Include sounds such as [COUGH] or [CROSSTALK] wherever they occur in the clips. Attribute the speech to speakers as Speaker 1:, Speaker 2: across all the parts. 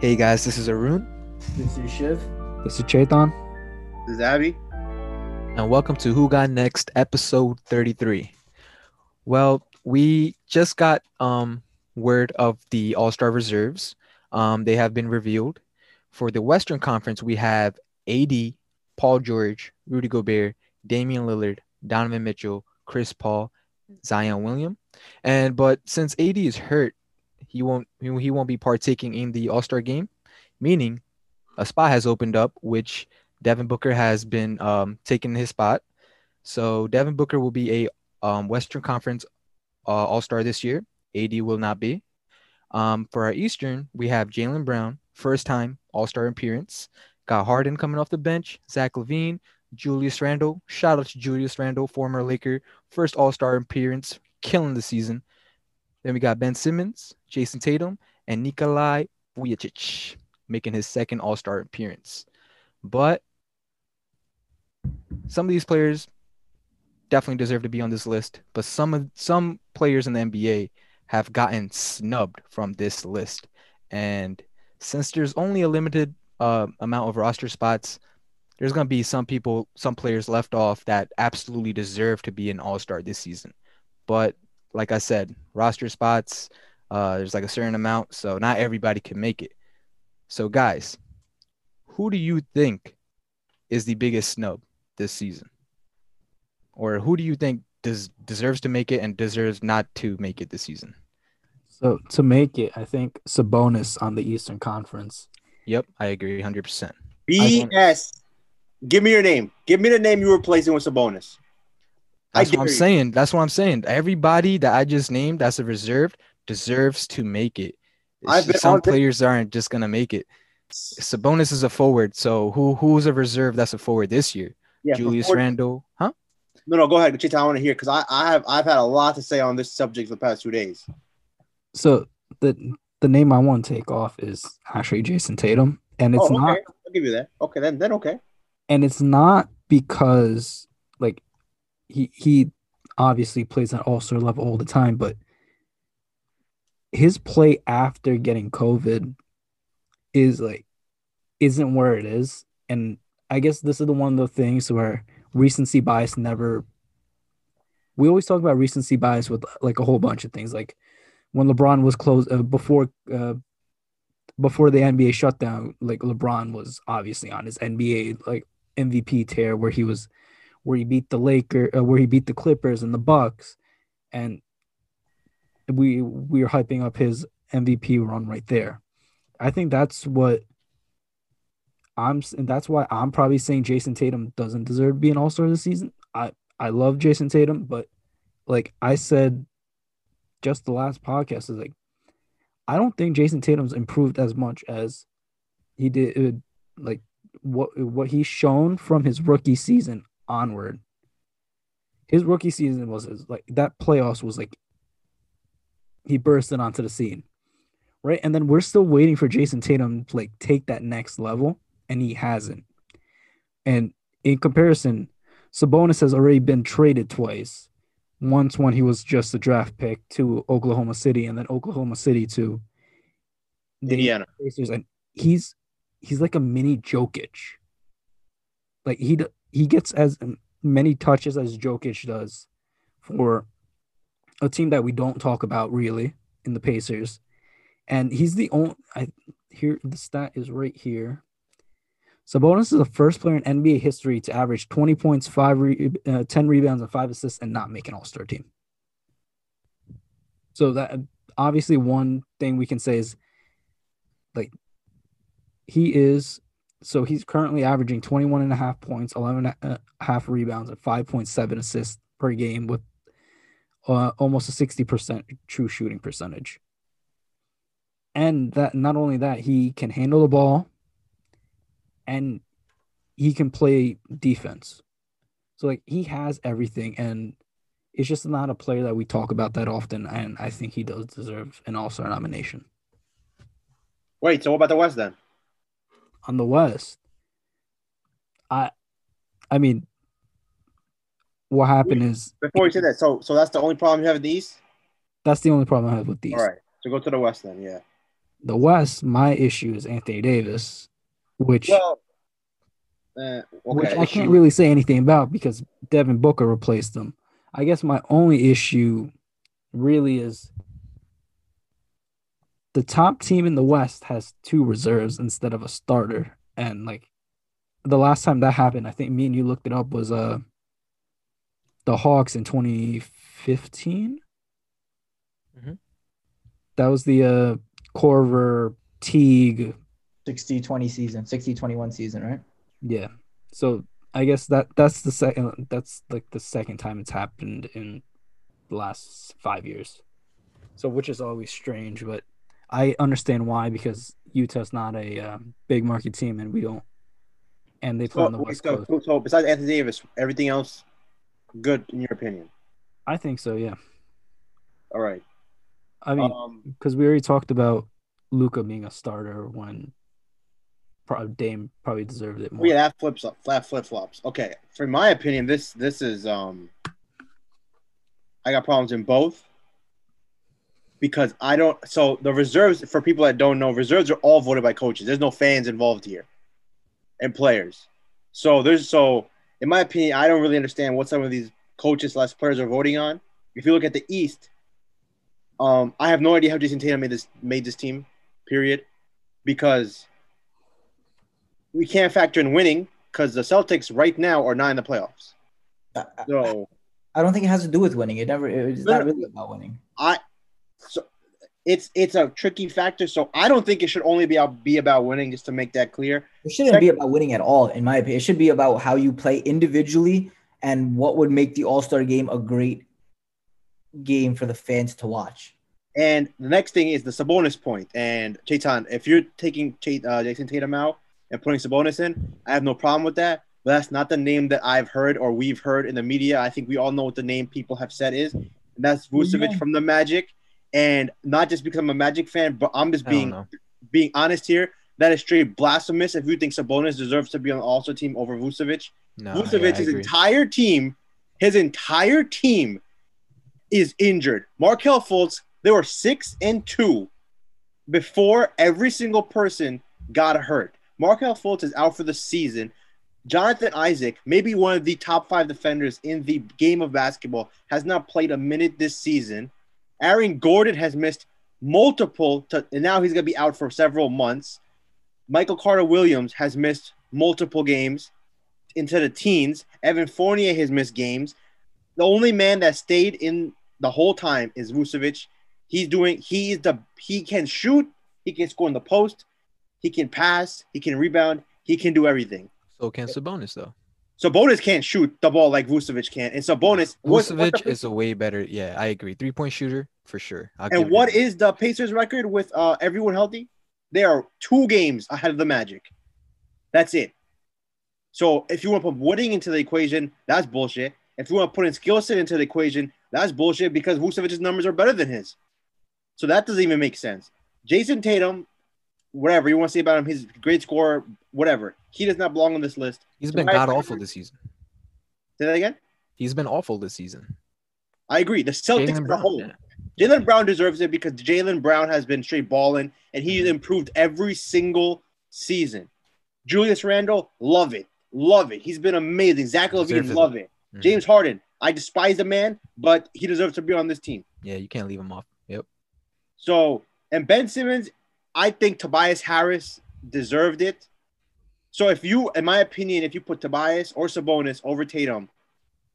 Speaker 1: Hey guys, this is Arun,
Speaker 2: This is Shiv.
Speaker 3: This is Chaitan.
Speaker 4: This is Abby.
Speaker 1: and welcome to Who Got Next, episode 33. Well, we just got um word of the All-Star reserves. Um, they have been revealed. For the Western Conference, we have AD, Paul George, Rudy Gobert, Damian Lillard, Donovan Mitchell, Chris Paul, Zion William. And but since AD is hurt, he won't he won't be partaking in the All-Star game, meaning a spot has opened up, which Devin Booker has been um, taking his spot. So Devin Booker will be a um, Western Conference uh, All Star this year. AD will not be. Um, for our Eastern, we have Jaylen Brown, first time All Star appearance. Got Harden coming off the bench, Zach LaVine, Julius Randle. Shout out to Julius Randle, former Laker, first All Star appearance, killing the season. Then we got Ben Simmons, Jayson Tatum, and Nikola Vucevic making his second All Star appearance. But some of these players definitely deserve to be on this list, but some of some players in the NBA have gotten snubbed from this list. And since there's only a limited uh, amount of roster spots, there's going to be some people, some players left off that absolutely deserve to be an all-star this season. But like I said, roster spots, uh, there's like a certain amount, so not everybody can make it. So guys, who do you think is the biggest snub this season? Or who do you think does deserves to make it and deserves not to make it this season?
Speaker 3: So to make it, I think Sabonis on the Eastern Conference.
Speaker 1: Yep, I agree 100%.
Speaker 4: BS. Give me your name. Give me the name you were replacing with Sabonis. I
Speaker 1: That's what I'm
Speaker 4: you.
Speaker 1: saying. That's what I'm saying. Everybody that I just named that's a reserve deserves to make it. Just some
Speaker 4: on this-
Speaker 1: players aren't just gonna make it. Sabonis is a forward, so who who's a reserve that's a forward this year?
Speaker 4: Yeah,
Speaker 1: Julius
Speaker 4: before-
Speaker 1: Randle, huh?
Speaker 4: No, no, go ahead. Chita, I want to hear because I, I have I've had a lot to say on this subject for the past two days.
Speaker 3: So the the name I want to take off is actually Jayson Tatum, and it's
Speaker 4: oh, okay.
Speaker 3: not
Speaker 4: I'll give you that. Okay, then then okay.
Speaker 3: and it's not because like he he obviously plays at all star level all the time, but his play after getting COVID is like isn't where it is. And I guess this is the one of the things where recency bias never we always talk about recency bias with like a whole bunch of things like when LeBron was close uh, before uh, before the NBA shutdown, like LeBron was obviously on his NBA like MVP tear where he was where he beat the Laker uh, where he beat the Clippers and the Bucks and we we are hyping up his MVP run right there. I think that's what I'm and that's why I'm probably saying Jayson Tatum doesn't deserve to be an All-Star this season. I I love Jayson Tatum, but like I said just the last podcast is like I don't think Jayson Tatum's improved as much as he did uh, like what what he's shown from his rookie season onward. His rookie season was his, like that playoffs was like he bursted onto the scene. Right? And then we're still waiting for Jayson Tatum to like take that next level and he hasn't. And in comparison, Sabonis has already been traded twice. Once when he was just a draft pick to Oklahoma City, and then Oklahoma City to the
Speaker 4: Indiana.
Speaker 3: Pacers, and he's he's like a mini Jokic. Like he he gets as many touches as Jokic does for a team that we don't talk about really in the Pacers, and he's the only. I here the stat is right here. Sabonis is the first player in NBA history to average 20 points, five re- uh, 10 rebounds, and five assists, and not make an All Star team. So that obviously one thing we can say is like he is so he's currently averaging 21 and a half points 11 and a half rebounds and 5.7 assists per game with uh, almost a 60% true shooting percentage. And that not only that he can handle the ball and he can play defense. So like he has everything and it's just not a player that we talk about that often and i think he does deserve an all-star nomination.
Speaker 4: Wait, so what about the West then?
Speaker 3: On the West. I I mean what happened is
Speaker 4: Before you say that, so so that's the only problem you have in the East.
Speaker 3: that's the only problem I have with these.
Speaker 4: All right, so go to the West then. Yeah.
Speaker 3: The West, my issue is Anthony Davis, which
Speaker 4: Well, uh,
Speaker 3: which
Speaker 4: okay.
Speaker 3: I can't really say anything about because Devin Booker replaced them. I guess my only issue really is the top team in the West has two reserves instead of a starter. And like the last time that happened, I think me and you looked it up was uh the Hawks in 2015.
Speaker 1: Mhm.
Speaker 3: That was the uh Korver Teague
Speaker 2: 60 20 season, 60 21 season, right?
Speaker 3: Yeah. So I guess that that's the second that's like the second time it's happened in the last five years. So which is always strange, but I understand why because Utah's not a um, big market team and we don't and they play on the
Speaker 4: So,
Speaker 3: West
Speaker 4: so,
Speaker 3: Coast.
Speaker 4: so besides Anthony Davis, everything else good in your opinion?
Speaker 3: I think so, yeah.
Speaker 4: All right.
Speaker 3: I mean,
Speaker 4: Um,
Speaker 3: because we already talked about Luka being a starter when probably Dame probably deserved it more.
Speaker 4: yeah, that flips up, flat flip flops. Okay, for my opinion, this this is um, I got problems in both because I don't. So the reserves for people that don't know, reserves are all voted by coaches. There's no fans involved here, and players. So there's so in my opinion, I don't really understand what some of these coaches slash players are voting on. If you look at the East, um, I have no idea how Jayson Tatum made this made this team. Period, because we can't factor in winning because the Celtics right now are not in the playoffs. So
Speaker 2: I don't think it has to do with winning. It never. It's
Speaker 4: No,
Speaker 2: not really about winning.
Speaker 4: I so it's it's a tricky factor. So I don't think it should only be about, be about winning. Just to make that clear.
Speaker 2: It shouldn't be about winning at all, in my opinion. It should be about how you play individually and what would make the All Star game a great game for the fans to watch.
Speaker 4: And the next thing is the Sabonis point. And Chaitan, if you're taking Ch- uh, Jayson Tatum out and putting Sabonis in, I have no problem with that. But that's not the name that I've heard or we've heard in the media. I think we all know what the name people have said is. And that's Vucevic
Speaker 2: Yeah.
Speaker 4: from the Magic. And not just because I'm a Magic fan, but I'm just being being honest here. That is straight blasphemous if you think Sabonis deserves to be on the All-Star team over Vucevic.
Speaker 1: No, yeah, agree.
Speaker 4: entire team, his entire team is injured. Markelle Fultz, they were six and two before every single person got hurt. Markelle Fultz is out for the season. Jonathan Isaac, maybe one of the top five defenders in the game of basketball, has not played a minute this season. Aaron Gordon has missed multiple, and now he's going to be out for several months. Michael Carter Williams has missed multiple games into the teens. Evan Fournier has missed games. The only man that stayed in the whole time is Vucevic. He's doing. He is the. He can shoot. He can score in the post. He can pass. He can rebound. He can do everything.
Speaker 1: So can Sabonis though.
Speaker 4: Sabonis can't shoot the ball like Vucevic can. And so Bonus,
Speaker 1: Vucevic is a way better. Yeah, I agree. Three point shooter for sure. I'll
Speaker 4: and what is the Pacers record with uh, everyone healthy? They are two games ahead of the Magic. That's it. So if you want to put Wooding into the equation, that's bullshit. If you want to put in skill set into the equation, that's bullshit because Vucevic's numbers are better than his. So that doesn't even make sense. Jayson Tatum, whatever you want to say about him, he's great scorer, whatever. He does not belong on this list.
Speaker 1: He's been god awful this season.
Speaker 4: Say that again.
Speaker 1: He's been awful this season.
Speaker 4: I agree. The Celtics
Speaker 1: Jaylen
Speaker 4: as a whole.
Speaker 1: yeah.
Speaker 4: Jaylen Brown deserves it because Jaylen Brown has been straight balling and he's
Speaker 1: Mhm.
Speaker 4: improved every single season. Julius Randle, love it. Love it. He's been amazing. Zach
Speaker 1: LaVine,
Speaker 4: love it.
Speaker 1: Mhm.
Speaker 4: James Harden, I despise the man, but he deserves to be on this team.
Speaker 1: Yeah, you can't leave him off. Yep.
Speaker 4: So, and Ben Simmons, I think Tobias Harris deserved it. So, if you, in my opinion, if you put Tobias or Sabonis over Tatum,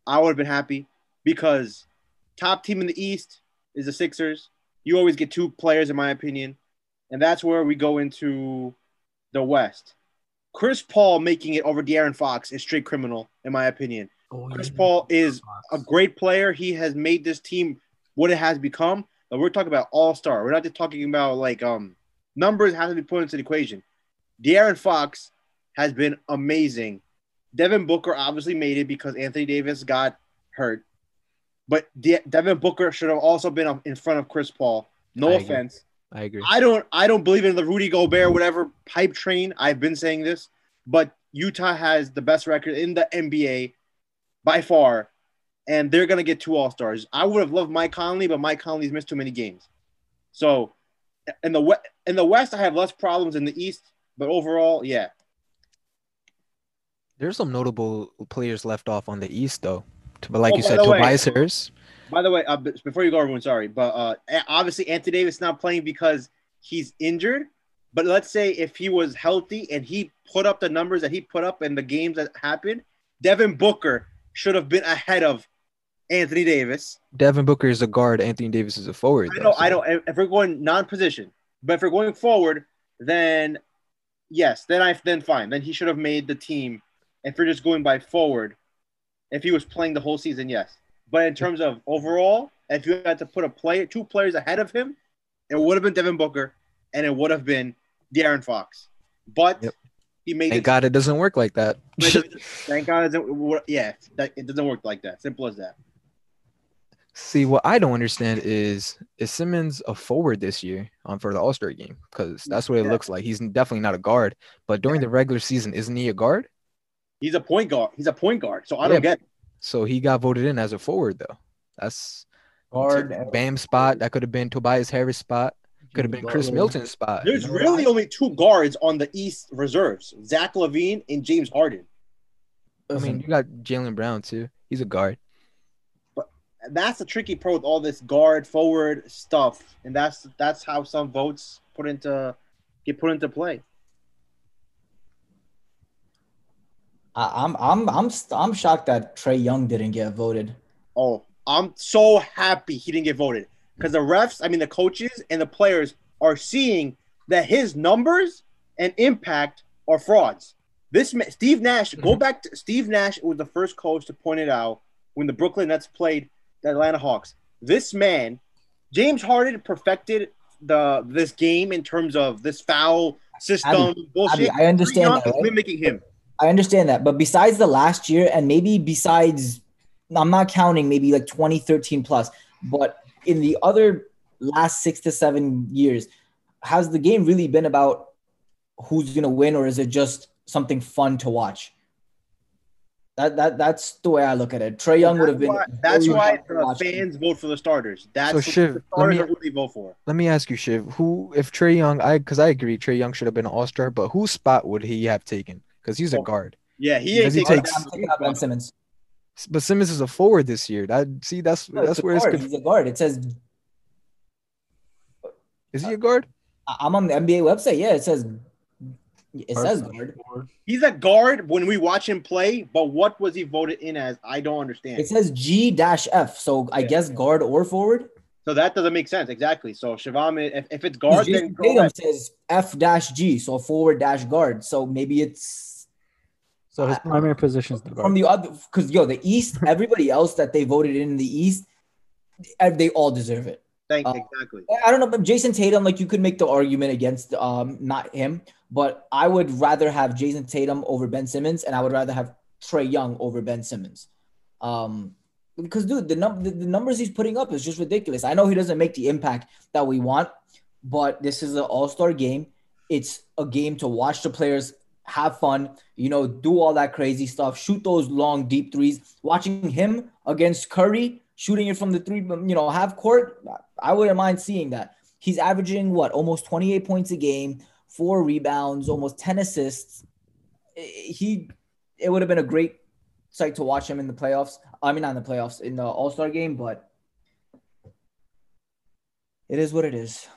Speaker 4: I would have been happy because top team in the East is the Sixers. You always get two players, in my opinion. And that's where we go into the West. Chris Paul making it over De'Aaron Fox is straight criminal, in my opinion.
Speaker 3: Oh,
Speaker 4: Chris
Speaker 3: yeah.
Speaker 4: Paul is a great player. He has made this team what it has become. But we're talking about all star. We're not just talking about like um numbers have to be put into the equation. De'Aaron Fox has been amazing. Devin Booker obviously made it because Anthony Davis got hurt. But De- Devin Booker should have also been in front of Chris Paul. No
Speaker 1: I agree.
Speaker 4: offense.
Speaker 1: I agree.
Speaker 4: I don't I don't believe in the Rudy Gobert whatever pipe train. I've been saying this, but Utah has the best record in the NBA by far, and they're gonna get two All Stars. I would have loved Mike Conley, but Mike Conley's missed too many games. So in the in the West, I have less problems in the East, but overall, yeah.
Speaker 1: There's some notable players left off on the East though. But like
Speaker 4: Oh,
Speaker 1: you said, Tobias Harris.
Speaker 4: By the way, uh, before you go, everyone, sorry, but uh, obviously Anthony Davis not playing because he's injured. But let's say if he was healthy and he put up the numbers that he put up in the games that happened, Devin Booker should have been ahead of Anthony Davis.
Speaker 1: Devin Booker is a guard. Anthony Davis is a forward.
Speaker 4: I
Speaker 1: though,
Speaker 4: know,
Speaker 1: so-
Speaker 4: I know. If we're going non-position, but if we're going forward, then yes, then I then fine. Then he should have made the team. If you're just going by forward, if he was playing the whole season, yes. But in terms of overall, if you had to put a player, two players ahead of him, it would have been Devin Booker, and it would have been De'Aaron Fox. But
Speaker 1: Yep.
Speaker 4: he made
Speaker 1: Thank
Speaker 4: it.
Speaker 1: God it doesn't work like that. [LAUGHS] [LAUGHS]
Speaker 4: Thank God, it doesn't. Yeah, that, it doesn't work like that. Simple as that.
Speaker 1: See, what I don't understand is is Simmons a forward this year um, for the All Star game? Because that's what it
Speaker 4: Yeah.
Speaker 1: looks like. He's definitely not a guard. But during the regular season, isn't he a guard?
Speaker 4: He's a point guard. He's a point guard. So I don't
Speaker 1: Yeah.
Speaker 4: get. It.
Speaker 1: So he got voted in as a forward though. That's
Speaker 2: Guard.
Speaker 1: Bam spot. That could have been Tobias Harris spot. Could have been Chris
Speaker 3: Butler.
Speaker 1: Milton's spot.
Speaker 4: There's really only two guards on the East reserves: Zach LaVine and James Harden.
Speaker 1: I mean, you got Jaylen Brown too. He's a guard.
Speaker 4: But that's the tricky part with all this guard forward stuff, and that's that's how some votes put into get put into play.
Speaker 2: I, I'm I'm I'm I'm shocked that Trae Young didn't get voted.
Speaker 4: Oh, I'm so happy he didn't get voted because the refs, I mean the coaches and the players are seeing that his numbers and impact are frauds. This ma- Steve Nash, go mm-hmm. back to Steve Nash was the first coach to point it out when the Brooklyn Nets played the Atlanta Hawks. This man, James Harden, perfected the this game in terms of this foul system bullshit.
Speaker 2: Abby, I understand
Speaker 4: Young
Speaker 2: that, right?
Speaker 4: mimicking him.
Speaker 2: I understand that, but besides the last year, and maybe besides, I'm not counting maybe like 2013 plus, but in the other last six to seven years, has the game really been about who's gonna win, or is it just something fun to watch? That that that's the way I look at it. Trae Young would have been.
Speaker 4: why, that's why the
Speaker 2: watch.
Speaker 4: fans vote for the starters. That's
Speaker 1: So,
Speaker 4: what
Speaker 1: Shiv,
Speaker 4: the
Speaker 1: let
Speaker 4: starters
Speaker 1: me-
Speaker 4: are who they vote for.
Speaker 1: Let me ask you, Shiv, who if Trae Young, I because I agree Trae Young should have been an all star, but whose spot would he have taken? Because he's a guard.
Speaker 4: Yeah, he ain't
Speaker 1: Does he takes
Speaker 2: I'm taking out Ben Simmons.
Speaker 1: But Simmons is a forward this year. That see, that's
Speaker 2: No,
Speaker 1: that's
Speaker 2: it's a
Speaker 1: where it's conf-
Speaker 2: He's a guard. It says
Speaker 1: is he a guard?
Speaker 2: I- I'm on the NBA website. Yeah, it says it says guard.
Speaker 4: He's a guard when we watch him play, but what was he voted in as? I don't understand.
Speaker 2: It says G dash F. So I
Speaker 4: Yeah.
Speaker 2: guess guard or forward.
Speaker 4: so that doesn't make sense. Exactly. So Shivam, if, if it's guard, then
Speaker 2: Jason
Speaker 4: go
Speaker 2: Tatum
Speaker 4: ahead.
Speaker 2: says F dash G, so forward dash guard. So maybe it's
Speaker 3: So his primary position is the guard.
Speaker 2: from the other because yo, the East, [LAUGHS] everybody else that they voted in the East, they all deserve it.
Speaker 4: Thank
Speaker 2: uh,
Speaker 4: exactly.
Speaker 2: I don't know, but Jayson Tatum, like you could make the argument against um not him, but I would rather have Jayson Tatum over Ben Simmons, and I would rather have Trae Young over Ben Simmons. Um, because dude, the num the, the numbers he's putting up is just ridiculous. I know he doesn't make the impact that we want, but this is an all-star game. It's a game to watch the players have fun, you know, do all that crazy stuff, shoot those long deep threes. Watching him against Curry, shooting it from the three, um, you know, half court, I wouldn't mind seeing that. He's averaging what, almost 28 points a game, four rebounds, almost 10 assists. He, it would have been a great sight to watch him in the playoffs. I mean, not in the playoffs, in the All Star game, but it is what it is.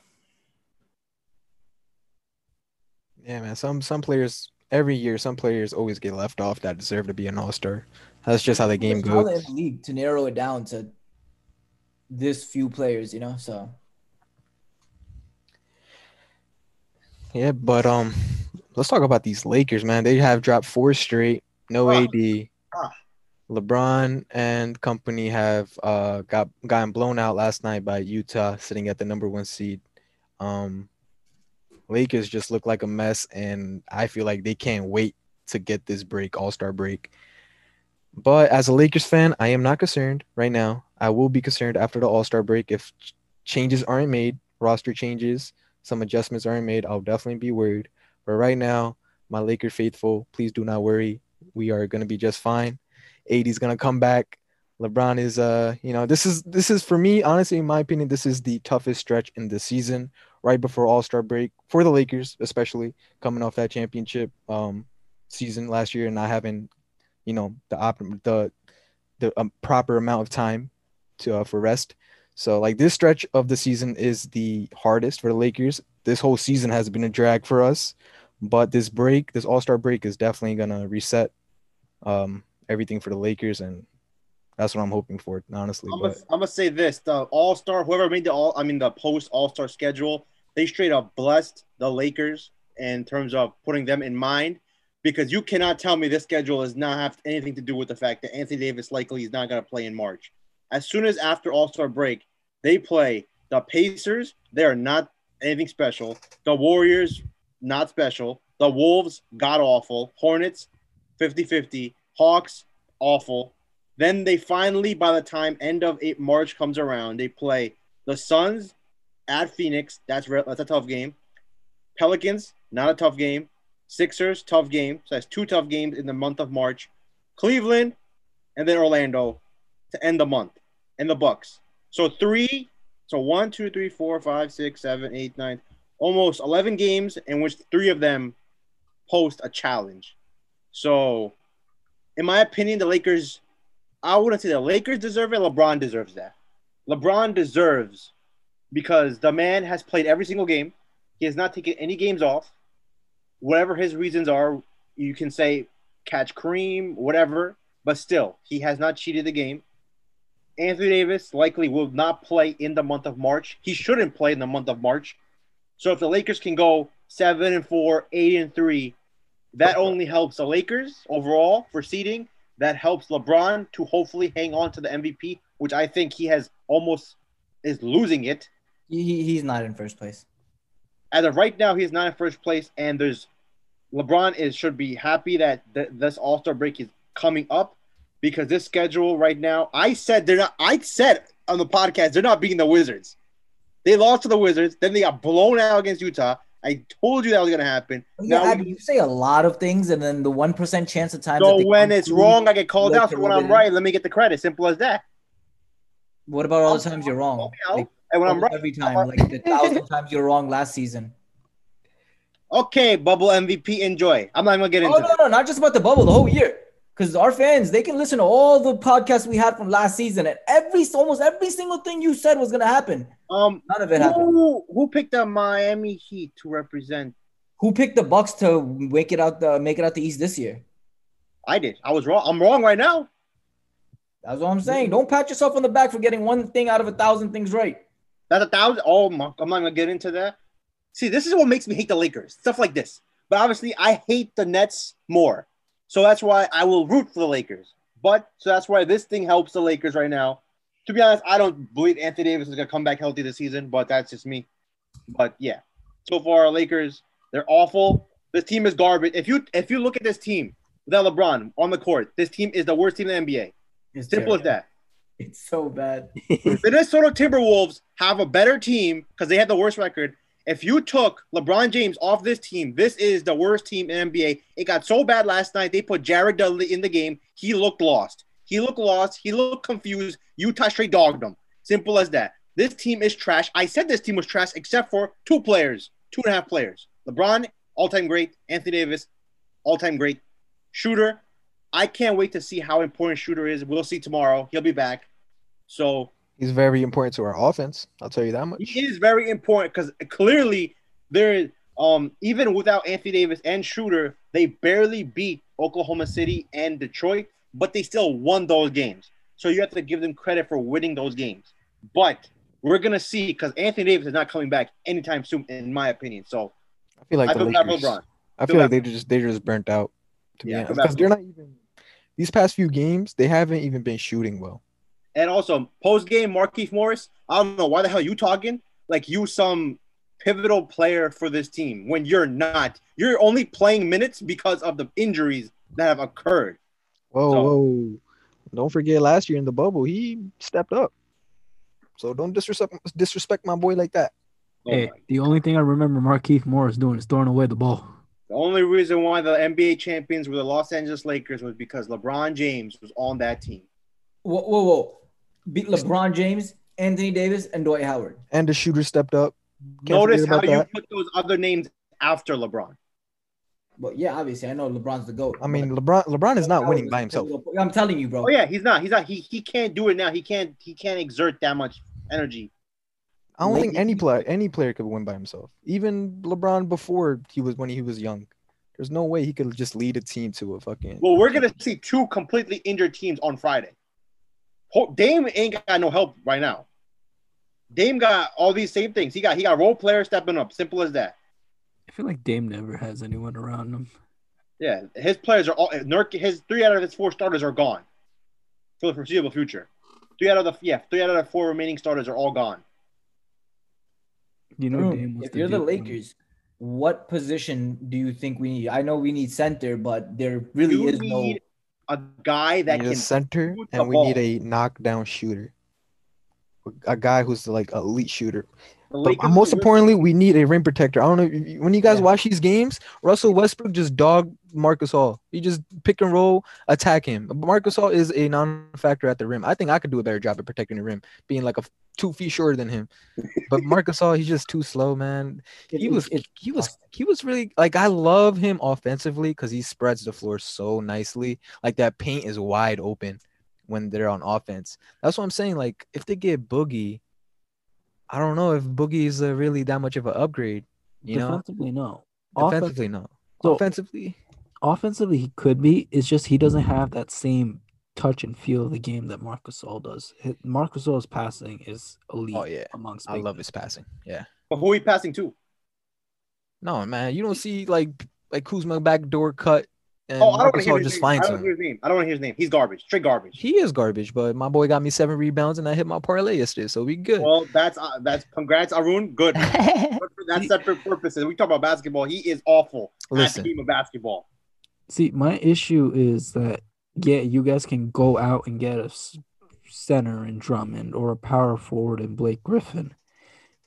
Speaker 1: Yeah, man. Some some players every year, some players always get left off that deserve to be an all star. That's just how the game
Speaker 2: There's talent
Speaker 1: goes.
Speaker 2: in the league to narrow it down to this few players, you know. So
Speaker 1: Yeah, but um, let's talk about these Lakers, man. They have dropped four straight, no
Speaker 4: Ah.
Speaker 1: AD.
Speaker 4: Ah.
Speaker 1: LeBron and company have uh got gotten blown out last night by Utah, sitting at the number one seed. Um, Lakers just look like a mess, and I feel like they can't wait to get this break, All Star break. But as a Lakers fan, I am not concerned right now. I will be concerned after the All Star break if changes aren't made, roster changes, some adjustments aren't made. I'll definitely be worried. But right now, my Laker faithful, please do not worry. We are going to be just fine. AD's going to come back. LeBron is uh, you know, this is this is for me, honestly, in my opinion, this is the toughest stretch in the season, right before All-Star break for the Lakers, especially coming off that championship um season last year and not having, you know, the op- the the um, proper amount of time to uh, for rest. So like this stretch of the season is the hardest for the Lakers. This whole season has been a drag for us, but this break, this All-Star break is definitely to reset um everything for the Lakers and that's what I'm hoping for, honestly.
Speaker 4: I'm gonna, say this: the All Star, whoever made the all, I mean the post All Star schedule, they straight up blessed the Lakers in terms of putting them in mind, because you cannot tell me this schedule does not have anything to do with the fact that Anthony Davis likely is not gonna play in March. As soon as after All Star break, they play the Pacers. They are not anything special. The Warriors, not special. The Wolves, god awful. Hornets, 50-50. Hawks, awful. Then they finally, by the time end of eight, March comes around, they play the Suns at Phoenix. That's re- that's a tough game. Pelicans, not a tough game. Sixers, tough game. So that's two tough games in the month of March. Cleveland, and then Orlando to end the month, and the Bucks. So three, so one, two, three, four, five, six, seven, eight, nine, almost eleven games in which three of them post a challenge. So, in my opinion, the Lakers I wouldn't say the Lakers deserve it. LeBron deserves that. LeBron deserves because the man has played every single game. He has not taken any games off. Whatever his reasons are, you can say catch cream, whatever, but still, he has not cheated the game. Anthony Davis likely will not play in the month of March. He shouldn't play in the month of March. So if the Lakers can go seven and four, eight and three, that only helps the Lakers overall for seeding that helps LeBron to hopefully hang on to the MVP, which I think he has almost is losing it.
Speaker 2: He, he- he's not in first place.
Speaker 4: As of right now, he's not in first place, and there's LeBron is should be happy that th- this All Star break is coming up because this schedule right now. I said they're not. I said on the podcast they're not beating the Wizards. They lost to the Wizards, then they got blown out against Utah. I told you that was gonna happen.
Speaker 2: Yeah,
Speaker 4: Now
Speaker 2: Abby, you say a lot of things, and then the one percent chance of time.
Speaker 4: So when it's wrong, I get called out. So when I'm right, let me get the credit. Simple as that.
Speaker 2: What about all the times you're wrong?
Speaker 4: Call me out.
Speaker 2: Like,
Speaker 4: And when I'm right,
Speaker 2: every time,
Speaker 4: I'm
Speaker 2: like the [LAUGHS] thousand times you're wrong last season.
Speaker 4: okay, bubble MVP, enjoy. I'm not even gonna get oh, into
Speaker 2: Oh no, no, not just about the bubble, the whole year. Because our fans, they can listen to all the podcasts we had from last season, and every almost every single thing you said was gonna happen.
Speaker 4: Um,
Speaker 2: None of it happened.
Speaker 4: who, who picked the Miami Heat to represent?
Speaker 2: Who picked the Bucks to make it out the make it out the East this year?
Speaker 4: I did. I was wrong. I'm wrong right now.
Speaker 2: That's what I'm saying. Don't pat yourself on the back for getting one thing out of a thousand things right.
Speaker 4: That's a thousand. Oh, my, I'm not gonna get into that. See, this is what makes me hate the Lakers. Stuff like this. But obviously, I hate the Nets more. So that's why I will root for the Lakers. But so that's why this thing helps the Lakers right now. To be honest, I don't believe Anthony Davis is gonna come back healthy this season, but that's just me. But yeah, so far Lakers, they're awful. This team is garbage. If you if you look at this team without LeBron on the court, this team is the worst team in the NBA.
Speaker 2: It's
Speaker 4: Simple as that.
Speaker 2: It's so bad. [LAUGHS]
Speaker 4: the Minnesota Timberwolves have a better team because they had the worst record. If you took LeBron James off this team, this is the worst team in NBA. It got so bad last night. They put Jared Dudley in the game. He looked lost. He looked lost. He looked confused. Utah straight dogged him. Simple as that. This team is trash. I said this team was trash except for two players, two and a half players. LeBron, all-time great. Anthony Davis, all-time great. Shooter, I can't wait to see how important Shooter is. We'll see tomorrow. He'll be back. So
Speaker 1: he's very important to our offense. I'll tell you that much.
Speaker 4: he is very important because clearly there is um, even without Anthony Davis and Shooter, they barely beat Oklahoma City and Detroit, but they still won those games. So you have to give them credit for winning those games. But we're gonna see because Anthony Davis is not coming back anytime soon, in my opinion. So
Speaker 1: I feel like
Speaker 4: I
Speaker 1: the
Speaker 4: feel
Speaker 1: Lakers.
Speaker 4: LeBron.
Speaker 1: I
Speaker 4: Feel
Speaker 1: feel like they just they just burnt out. To be
Speaker 4: Yeah,
Speaker 1: honest, because they're not even these past few games. They haven't even been shooting well.
Speaker 4: And also post game, Markieff Morris. I don't know why the hell you talking like you some pivotal player for this team when you're not. You're only playing minutes because of the injuries that have occurred.
Speaker 1: Whoa,
Speaker 4: So-
Speaker 1: whoa! Don't forget last year in the bubble, he stepped up. So don't disrespect disrespect my boy like that.
Speaker 4: Oh
Speaker 3: Hey,
Speaker 4: my-
Speaker 3: the only thing I remember Markieff Morris doing is throwing away the ball.
Speaker 4: The only reason why the NBA champions were the Los Angeles Lakers was because LeBron James was on that team.
Speaker 2: Whoa, whoa, whoa. Beat LeBron James, Anthony Davis, and Dwight Howard.
Speaker 1: And the shooter stepped up. Can't
Speaker 4: Notice how
Speaker 1: about
Speaker 4: you
Speaker 1: that.
Speaker 4: put those other names after LeBron.
Speaker 2: But yeah, obviously, I know LeBron's the GOAT.
Speaker 1: I mean, LeBron LeBron is not
Speaker 2: Howard
Speaker 1: winning by himself.
Speaker 2: I'm telling you, bro.
Speaker 4: Oh yeah, he's not. He's not. He he can't do it now. He can't. He can't exert that much energy.
Speaker 1: I don't think any player any player could win by himself. Even LeBron before he was when he was young. There's no way he could just lead a team to a fucking.
Speaker 4: Well, we're gonna see two completely injured teams on Friday. Ho- Dame ain't got no help right now. Dame got all these same things. He got he got role players stepping up. Simple as that.
Speaker 3: I feel like Dame never has anyone around him.
Speaker 4: Yeah, his players are all Nurk. His three out of his four starters are gone for the foreseeable future. Three out of the yeah, three out of the four remaining starters are all gone.
Speaker 3: You know, Dame was
Speaker 2: if you're the
Speaker 3: deep one.
Speaker 2: Lakers, what position do you think we need? I know we need center, but there really
Speaker 4: You
Speaker 2: is no.
Speaker 4: A guy that
Speaker 1: need a
Speaker 4: can
Speaker 1: center and we need a knockdown shooter. A guy who's like elite shooter. But most importantly, we need a rim protector. I don't know when you guys
Speaker 2: Yeah.
Speaker 1: watch these games, Russell Westbrook just dog Marc Gasol. He just pick and roll, attack him. Marc Gasol is a non-factor at the rim. I think I could do a better job at protecting the rim, being like a two feet shorter than him. [LAUGHS] But Marc Gasol, he's just too slow, man. He was he was he was really like I love him offensively because he spreads the floor so nicely. Like that paint is wide open when they're on offense. That's what I'm saying. Like if they get Boogie, I don't know if Boogie is uh, really that much of an upgrade. You know,
Speaker 3: Defensively, no. Offense-
Speaker 1: defensively, no.
Speaker 3: So-
Speaker 1: Offensively,
Speaker 3: offensively, he could be. It's just he doesn't have that same touch and feel of the game that Marc Gasol does. Marc Gasol's passing is elite
Speaker 1: oh yeah,
Speaker 3: amongst.
Speaker 1: I
Speaker 3: big
Speaker 1: love
Speaker 3: men.
Speaker 1: his passing. Yeah,
Speaker 4: But who are we passing to?
Speaker 1: no man, you don't see like like Kuzma backdoor cut and
Speaker 4: Oh, I don't want to hear his
Speaker 1: just
Speaker 4: name. I don't
Speaker 1: to
Speaker 4: want to hear his name. I don't want to hear his name. He's garbage. Straight garbage.
Speaker 1: He is garbage, but my boy got me seven rebounds and I hit my parlay yesterday, so we good.
Speaker 4: Well, that's uh, that's congrats, Arun. Good. [LAUGHS] Good for that separate purposes. We talk about basketball. He is awful at
Speaker 1: Listen,
Speaker 4: the game of basketball.
Speaker 3: See, my issue is that yeah, you guys can go out and get a center in Drummond or a power forward in Blake Griffin.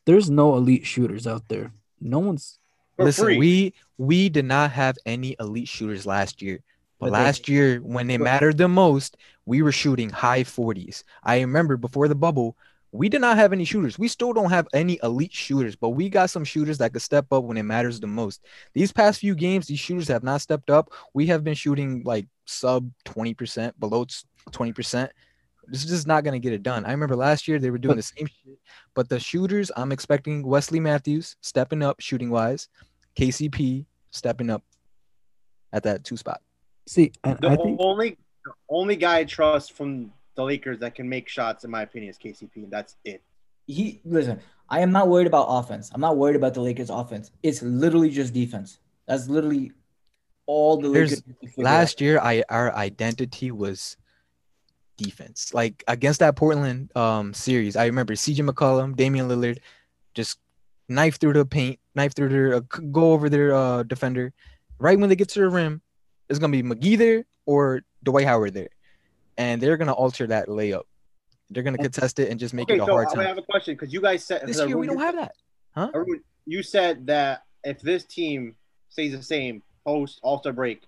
Speaker 3: There's no elite shooters out there. No one's.
Speaker 4: For
Speaker 1: listen,
Speaker 4: free.
Speaker 1: we we did not have any elite shooters last year. But
Speaker 2: But they-
Speaker 1: last year, when it mattered the most, we were shooting high 40s. I remember before the bubble, we did not have any shooters. We still don't have any elite shooters, but we got some shooters that could step up when it matters the most. These past few games, these shooters have not stepped up. We have been shooting like sub 20%, below 20%. This is just not going to get it done. I remember last year they were doing the same shit, but the shooters, I'm expecting Wesley Matthews stepping up shooting wise, KCP stepping up at that two spot.
Speaker 3: See, and
Speaker 4: The
Speaker 3: I think
Speaker 4: only the only guy I trust from the Lakers that can make shots, in my opinion, is KCP, and that's it.
Speaker 2: he listen. I am not worried about offense. I'm not worried about the Lakers' offense. It's literally just defense. That's literally all the Lakers. need to
Speaker 1: Last year, I our identity was defense. Like against that Portland um series, I remember CJ McCollum, Damian Lillard, just knife through the paint, knife through their uh, go over their uh defender. Right when they get to the rim, it's gonna be McGee there or Dwight Howard there, and they're gonna alter that layup. They're gonna contest it and just make
Speaker 4: okay,
Speaker 1: it a
Speaker 4: so
Speaker 1: hard
Speaker 4: I
Speaker 1: time.
Speaker 4: I have a question because you guys said
Speaker 1: This year we don't have that.
Speaker 4: Arun, you said that if this team stays the same post All Star break,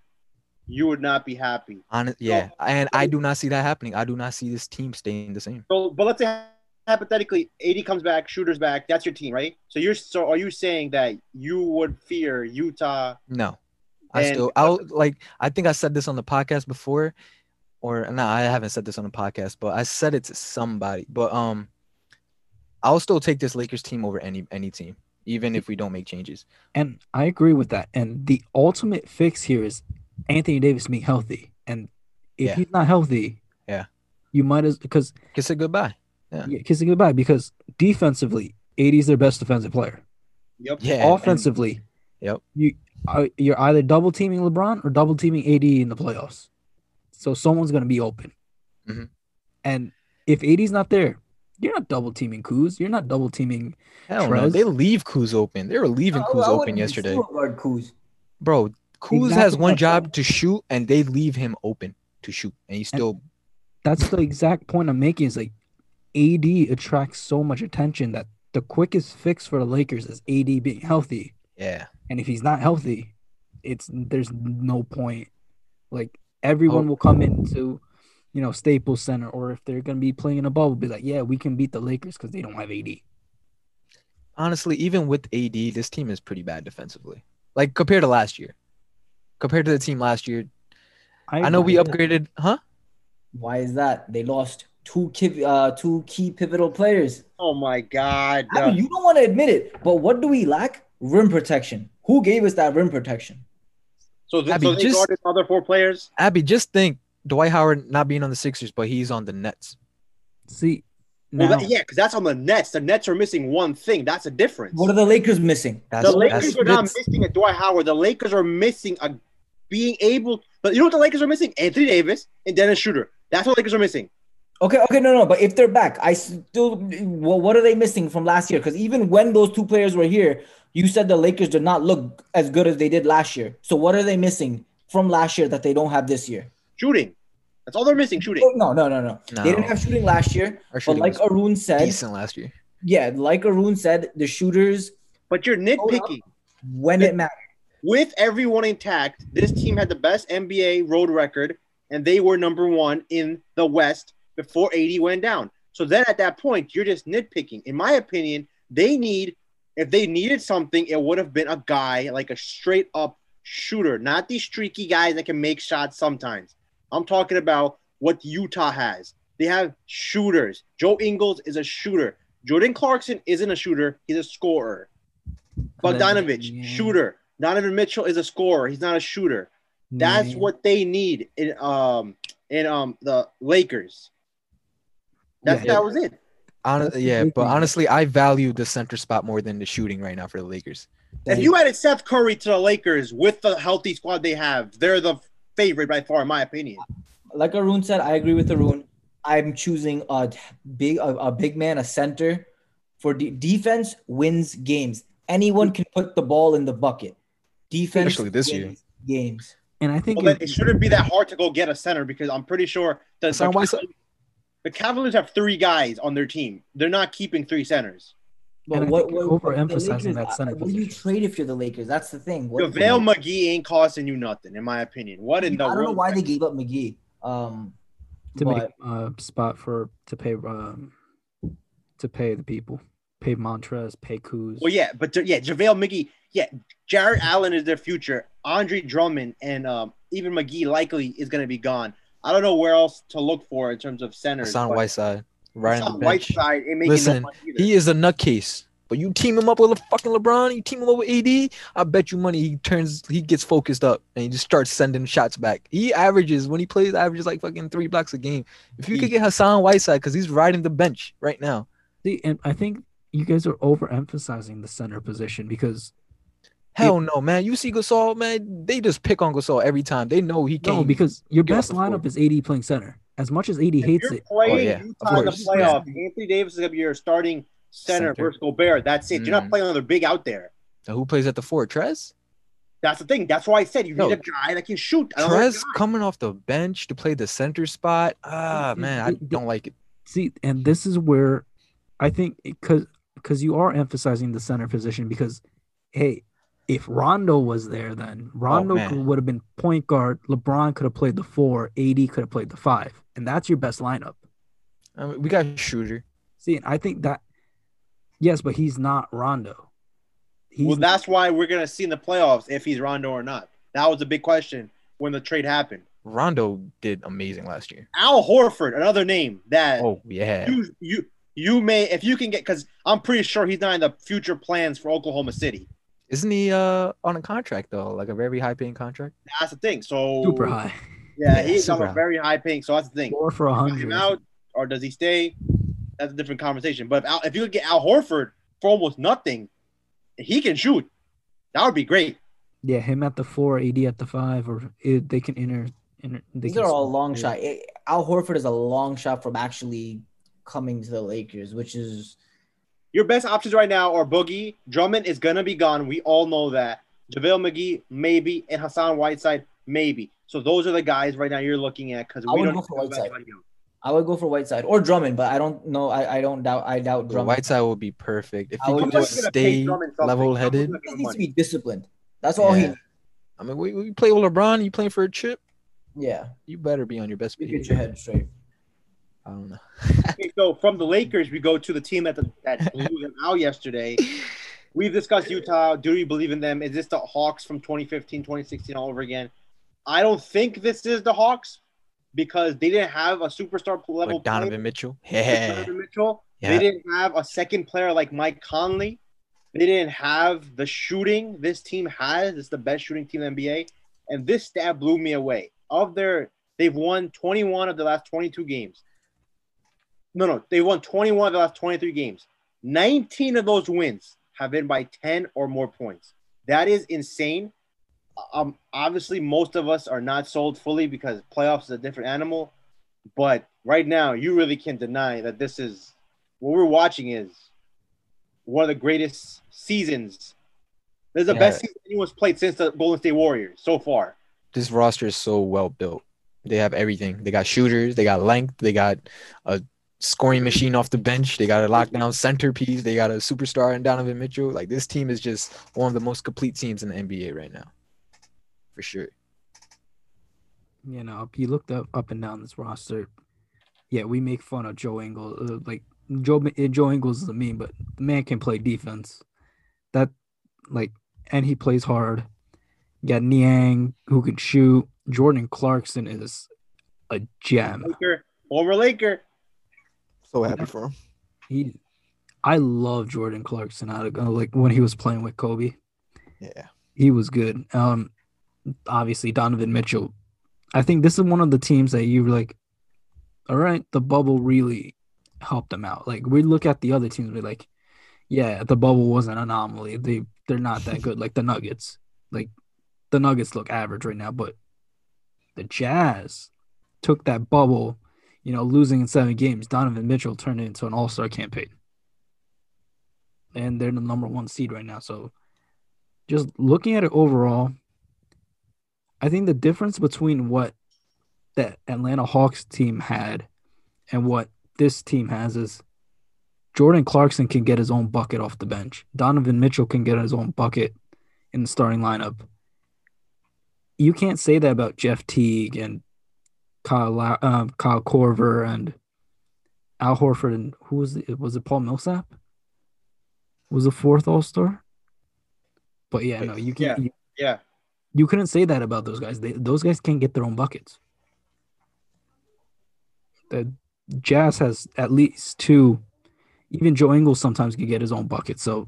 Speaker 4: you would not be happy.
Speaker 1: Honest, yeah, and I do not see that happening. I do not see this team staying the same.
Speaker 4: So, but let's say hypothetically, AD comes back, shooters back. That's your team, right? So you're so are you saying that you would fear Utah?
Speaker 1: No, I
Speaker 4: And-
Speaker 1: still I'll like I think I said this on the podcast before, or no, I haven't said this on the podcast, but I said it to somebody. But um, I'll still take this Lakers team over any any team, even if we don't make changes.
Speaker 3: And I agree with that. And the ultimate fix here is Anthony Davis being healthy. And if
Speaker 1: Yeah.
Speaker 3: he's not healthy,
Speaker 1: Yeah.
Speaker 3: you might as because
Speaker 1: Kiss it goodbye. Yeah.
Speaker 3: yeah, kissing goodbye. Because defensively, AD is their best defensive player.
Speaker 4: Yep.
Speaker 1: Yeah. and-
Speaker 3: Offensively,
Speaker 1: Yep.
Speaker 3: you uh, you're either double teaming LeBron or double teaming AD in the playoffs. So someone's gonna be open.
Speaker 1: Mhm.
Speaker 3: And if AD's not there, you're not double teaming Kuz. You're not double teaming.
Speaker 1: Hell no, they leave Kuz open. They were leaving
Speaker 2: I-
Speaker 1: Kuz
Speaker 2: I
Speaker 1: open
Speaker 2: wouldn't
Speaker 1: yesterday,
Speaker 2: guard Kuz.
Speaker 1: bro. Kuz has one job to shoot, and they leave him open to shoot, and he still
Speaker 3: That's the exact point I'm making. Is like AD attracts so much attention that the quickest fix for the Lakers is AD being healthy.
Speaker 1: yeah.
Speaker 3: And if he's not healthy, it's there's no point. Like everyone
Speaker 1: Oh.
Speaker 3: will come into you know, Staples Center, or if they're gonna be playing in a bubble, be like, yeah, we can beat the Lakers because they don't have AD.
Speaker 1: Honestly, even with AD, this team is pretty bad defensively. Like compared to last year. Compared to the team last year. I know we upgraded, huh?
Speaker 2: Why is that? They lost two key, uh, two key pivotal players.
Speaker 4: Oh my god.
Speaker 2: I mean, you don't want to admit it, but what do we lack? Rim protection. Who gave us that rim protection?
Speaker 4: So, th-
Speaker 1: Abby,
Speaker 4: so they
Speaker 1: just-
Speaker 4: guarded other four players.
Speaker 1: Abby, just think Dwight Howard not being on the Sixers, but he's on the Nets.
Speaker 3: see
Speaker 4: Well, that- yeah, because that's on the Nets. The Nets are missing one thing. That's a difference.
Speaker 2: What are the Lakers missing?
Speaker 1: That's,
Speaker 4: the Lakers
Speaker 1: that's
Speaker 4: are not missing a Dwight Howard. The Lakers are missing a being able. But you know what the Lakers are missing? Anthony Davis and Dennis Schroeder. That's what the Lakers are missing.
Speaker 2: Okay, okay, no, no, but if they're back, I still. Well, what are they missing from last year? Because even when those two players were here, you said the Lakers did not look as good as they did last year. So what are they missing from last year that they don't have this year?
Speaker 4: Shooting. That's all they're missing. Shooting.
Speaker 2: No, no, no, no.
Speaker 1: No.
Speaker 2: They didn't have shooting last year.
Speaker 1: Our
Speaker 2: But
Speaker 1: shooting
Speaker 2: like
Speaker 1: was
Speaker 2: Arun said,
Speaker 1: decent last year.
Speaker 2: yeah, like Arun said, the shooters
Speaker 4: But you're nitpicking.
Speaker 2: when it mattered.
Speaker 4: With everyone intact, this team had the best NBA road record, and they were number one in the West before AD went down. So then at that point, you're just nitpicking. In my opinion, they need, if they needed something, it would have been a guy like a straight up shooter, not these streaky guys that can make shots sometimes. I'm talking about what Utah has. They have shooters. Joe Ingles is a shooter. Jordan Clarkson isn't a shooter, he's a scorer. Bogdanovic,
Speaker 3: Yeah.
Speaker 4: shooter. Donovan Mitchell is a scorer. He's not a shooter. That's
Speaker 3: Yeah.
Speaker 4: what they need in um in um the Lakers. That's
Speaker 3: Yeah.
Speaker 4: that was it.
Speaker 1: Hon- yeah, but honestly, I value the center spot more than the shooting right now for the Lakers.
Speaker 4: If you added Seth Curry to the Lakers with the healthy squad they have, they're the favorite by far, in my opinion.
Speaker 2: Like Arun said, I agree with Arun. I'm choosing a big a, a big man, a center for de- defense wins games. Anyone can put the ball in the bucket. Defense
Speaker 1: Especially this year.
Speaker 2: games.
Speaker 3: and I think
Speaker 4: Well,
Speaker 3: it-
Speaker 4: it shouldn't be that hard to go get a center because I'm pretty sure the, the,
Speaker 1: Hassan Whiteside?
Speaker 4: Cavaliers, the Cavaliers have three guys on their team. They're not keeping three centers.
Speaker 3: And
Speaker 2: But what,
Speaker 3: you're
Speaker 2: what, what-
Speaker 3: overemphasizing
Speaker 2: Lakers-
Speaker 3: that center
Speaker 2: What do you trade if you're the Lakers? That's the thing. What,
Speaker 4: JaVale McGee ain't costing you nothing, in my opinion. What in the
Speaker 2: I don't know
Speaker 4: world?
Speaker 2: why they gave up McGee. Um,
Speaker 3: to
Speaker 2: but
Speaker 3: make a spot for to pay um to pay the people, pay Montrez, pay Kuz.
Speaker 4: Well, yeah, but yeah, JaVale McGee, yeah, Jarrett Allen is their future. Andre Drummond and um, even McGee likely is going to be gone. I don't know where else to look for in terms of centers.
Speaker 1: Hassan
Speaker 4: but
Speaker 1: Whiteside, right on the bench.
Speaker 4: Whiteside ain't making
Speaker 1: Listen,
Speaker 4: no.
Speaker 1: He is a nutcase. But you team him up with a fucking LeBron, you team him up with AD, I bet you money he turns, he gets focused up and he just starts sending shots back. He averages when he plays, averages like fucking three blocks a game. If you could get Hassan Whiteside, because he's riding the bench right now.
Speaker 3: See, and I think you guys are overemphasizing the center position because
Speaker 1: Hell no, man. You see Gasol, man, they just pick on Gasol every time. They know he can't.
Speaker 3: no, because your best lineup is AD playing center. As much as AD
Speaker 4: If
Speaker 3: hates
Speaker 4: you're
Speaker 3: it,
Speaker 4: playing
Speaker 1: Oh, yeah,
Speaker 4: Utah in the
Speaker 1: course.
Speaker 4: playoffs, Anthony Davis is going to be your starting center,
Speaker 1: Center.
Speaker 4: versus Gobert. That's it. You're not
Speaker 1: Mm.
Speaker 4: playing another big out there.
Speaker 1: Now, who plays at the four? Trez?
Speaker 4: That's the thing. That's why I said you
Speaker 1: No.
Speaker 4: need a guy that can shoot. another
Speaker 1: Trez coming off the bench to play the center spot. Ah,
Speaker 3: It-
Speaker 1: man, I don't like it.
Speaker 3: see, and this is where I think because because you are emphasizing the center position because hey, if Rondo was there, then Rondo
Speaker 1: Oh,
Speaker 3: would have been point guard. LeBron could have played the four. AD could have played the five, and that's your best lineup.
Speaker 1: I mean, we got shooter.
Speaker 3: See, and I think that yes, but he's not Rondo. He's
Speaker 4: well, that's why we're going to see in the playoffs if he's Rondo or not. That was a big question when the trade happened.
Speaker 1: Rondo did amazing last year.
Speaker 4: Al Horford, another name that
Speaker 1: Oh yeah.
Speaker 4: you you you may if you can get because I'm pretty sure he's not in the future plans for Oklahoma City.
Speaker 1: Isn't he uh on a contract though? Like a very high paying contract?
Speaker 4: That's the thing. So
Speaker 3: super high.
Speaker 4: Yeah,
Speaker 1: Yeah,
Speaker 4: he's on a very high paying. So that's the thing.
Speaker 3: Four for a hundred.
Speaker 4: him out or does he stay? That's a different conversation. But if, Al, if you could get Al Horford for almost nothing, he can shoot. That would be great.
Speaker 3: Yeah, him at the four, AD at the five, or it, they can enter. enter they
Speaker 2: These
Speaker 3: can
Speaker 2: are all
Speaker 3: switch.
Speaker 2: long
Speaker 3: Yeah.
Speaker 2: shot. Eh, Al Horford is a long shot from actually coming to the Lakers, which is
Speaker 4: Your best options right now are Boogie. Drummond is gonna be gone. We all know that. JaVale McGee, maybe, and Hassan Whiteside, maybe. So those are the guys right now you're looking at because
Speaker 2: I
Speaker 4: we
Speaker 2: would
Speaker 4: don't
Speaker 2: go for
Speaker 4: know
Speaker 2: Whiteside. I would go for Whiteside or Drummond, but I don't know. I, I don't doubt. I doubt Drummond.
Speaker 1: Whiteside would be perfect if
Speaker 2: I
Speaker 1: he could
Speaker 2: just-
Speaker 1: just
Speaker 4: Gonna pay
Speaker 1: stay level headed.
Speaker 2: He needs to be disciplined. That's all he.
Speaker 1: Yeah. I mean, we, we play with LeBron. You playing for a chip?
Speaker 2: Yeah,
Speaker 1: You better be on your best
Speaker 2: you get your head straight.
Speaker 1: I don't know.
Speaker 4: Okay, so from the Lakers, we go to the team that that [LAUGHS] blew them out yesterday. We've discussed Utah. Do we believe in them? Is this the Hawks from 2015, 2016 all over again? I don't think this is the Hawks because they didn't have a superstar level
Speaker 1: Like Donovan
Speaker 4: player
Speaker 1: Mitchell.
Speaker 4: like
Speaker 1: Yeah.
Speaker 4: Donovan Mitchell.
Speaker 1: Yeah.
Speaker 4: They didn't have a second player like Mike Conley. They didn't have the shooting this team has. It's the best shooting team in the NBA. And this stat blew me away. Of their, they've won 21 of the last 22 games. No, no, they won 21 of the last 23 games. 19 of those wins have been by 10 or more points. That is insane. Um, obviously, most of us are not sold fully because playoffs is a different animal. But right now, you really can't deny that this is what we're watching is one of the greatest seasons. This is the
Speaker 1: Yeah.
Speaker 4: best season anyone's played since the Golden State Warriors so far.
Speaker 1: This roster is so well built. They have everything. They got shooters. They got length. They got a scoring machine off the bench. They got a lockdown centerpiece. They got a superstar in Donovan Mitchell. Like this team is just one of the most complete teams in the NBA right now, for sure.
Speaker 3: You know, if you looked up up and down this roster, yeah, we make fun of Joe Ingles. Uh, like Joe uh, Joe Ingles is a meme, but the man can play defense. That like, and he plays hard. You got Niang who can shoot. Jordan Clarkson is a gem.
Speaker 4: Laker, former Laker.
Speaker 1: So happy for him.
Speaker 3: He, I love Jordan Clarkson. Out of like when he was playing with Kobe.
Speaker 1: Yeah.
Speaker 3: he was good. Um, obviously Donovan Mitchell. I think this is one of the teams that you were like, all right, the bubble really helped them out. Like we look at the other teams, we're like, yeah, the bubble was an anomaly. They they're not that good. Like the Nuggets, like the Nuggets look average right now, but the Jazz took that bubble, you know, losing in seven games. Donovan Mitchell turned it into an All Star campaign, and they're the number one seed right now. So just looking at it overall, I think the difference between what that Atlanta Hawks team had and what this team has is Jordan Clarkson can get his own bucket off the bench. Donovan Mitchell can get his own bucket in the starting lineup. You can't say that about Jeff Teague and Kyle La- um, Kyle Korver and Al Horford and who was it? Was it Paul Millsap? Was the fourth All Star? But yeah, no, you can't. You,
Speaker 4: Yeah.
Speaker 3: you couldn't say that about those guys. They, those guys can't get their own buckets. The Jazz has at least two. Even Joe Ingles sometimes can get his own bucket. So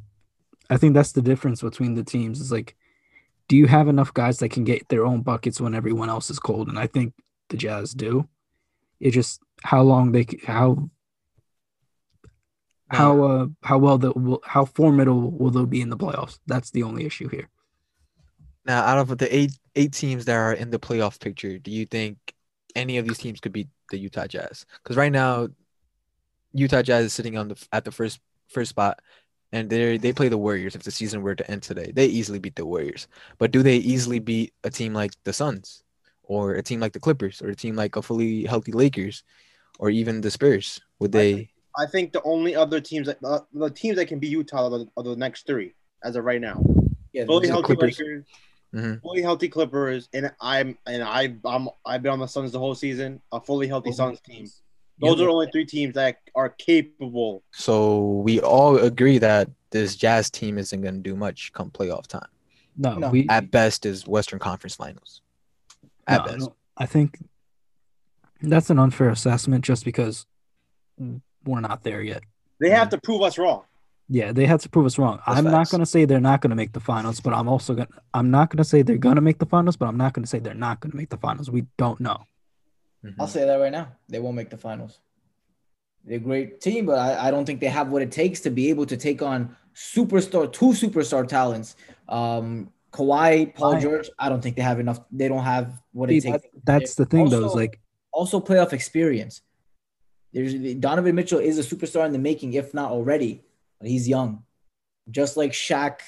Speaker 3: I think that's the difference between the teams. Is like, do you have enough guys that can get their own buckets when everyone else is cold? And I think the Jazz do. It just how long they how how uh how well the will how formidable will they be in the playoffs? That's the only issue here.
Speaker 1: Now, out of the eight eight teams that are in the playoff picture, do you think any of these teams could beat the Utah Jazz? Because right now, Utah Jazz is sitting on the at the first first spot, and they they play the Warriors. If the season were to end today, they easily beat the Warriors. But do they easily beat a team like the Suns, or a team like the Clippers, or a team like a fully healthy Lakers, or even the Spurs? Would they?
Speaker 4: I think the only other teams that uh, the teams that can beat Utah are the, are the next three as of right now.
Speaker 2: Yeah,
Speaker 4: Fully healthy
Speaker 1: Clippers.
Speaker 4: Lakers,
Speaker 1: Mhm.
Speaker 4: fully healthy Clippers, and I'm and I I'm I've been on the Suns the whole season. A fully healthy Suns team. Those
Speaker 3: Yeah.
Speaker 4: are only three teams that are capable.
Speaker 1: So we all agree that this Jazz team isn't going to do much come playoff time.
Speaker 3: No,
Speaker 2: No.
Speaker 3: we
Speaker 1: At best, is Western Conference Finals. At
Speaker 3: no,
Speaker 1: best.
Speaker 3: no, I think that's an unfair assessment just because we're not there yet.
Speaker 4: They have to prove us wrong.
Speaker 3: Yeah, they have to prove us wrong.
Speaker 1: That's
Speaker 3: I'm not going to say they're not going to make the finals, but I'm also going to I'm not going to say they're going to make the finals, but I'm not going to say they're not going to make the finals. We don't know.
Speaker 1: Mhm.
Speaker 2: I'll say that right now. They won't make the finals. They're a great team, but I, I don't think they have what it takes to be able to take on superstar, two superstar talents. Um, Kawhi, Paul. George. I don't think they have enough. They don't have what
Speaker 3: See,
Speaker 2: it takes.
Speaker 3: that- that's the thing, though. Is like
Speaker 2: also playoff experience. There's Donovan Mitchell is a superstar in the making, if not already. But he's young, just like Shaq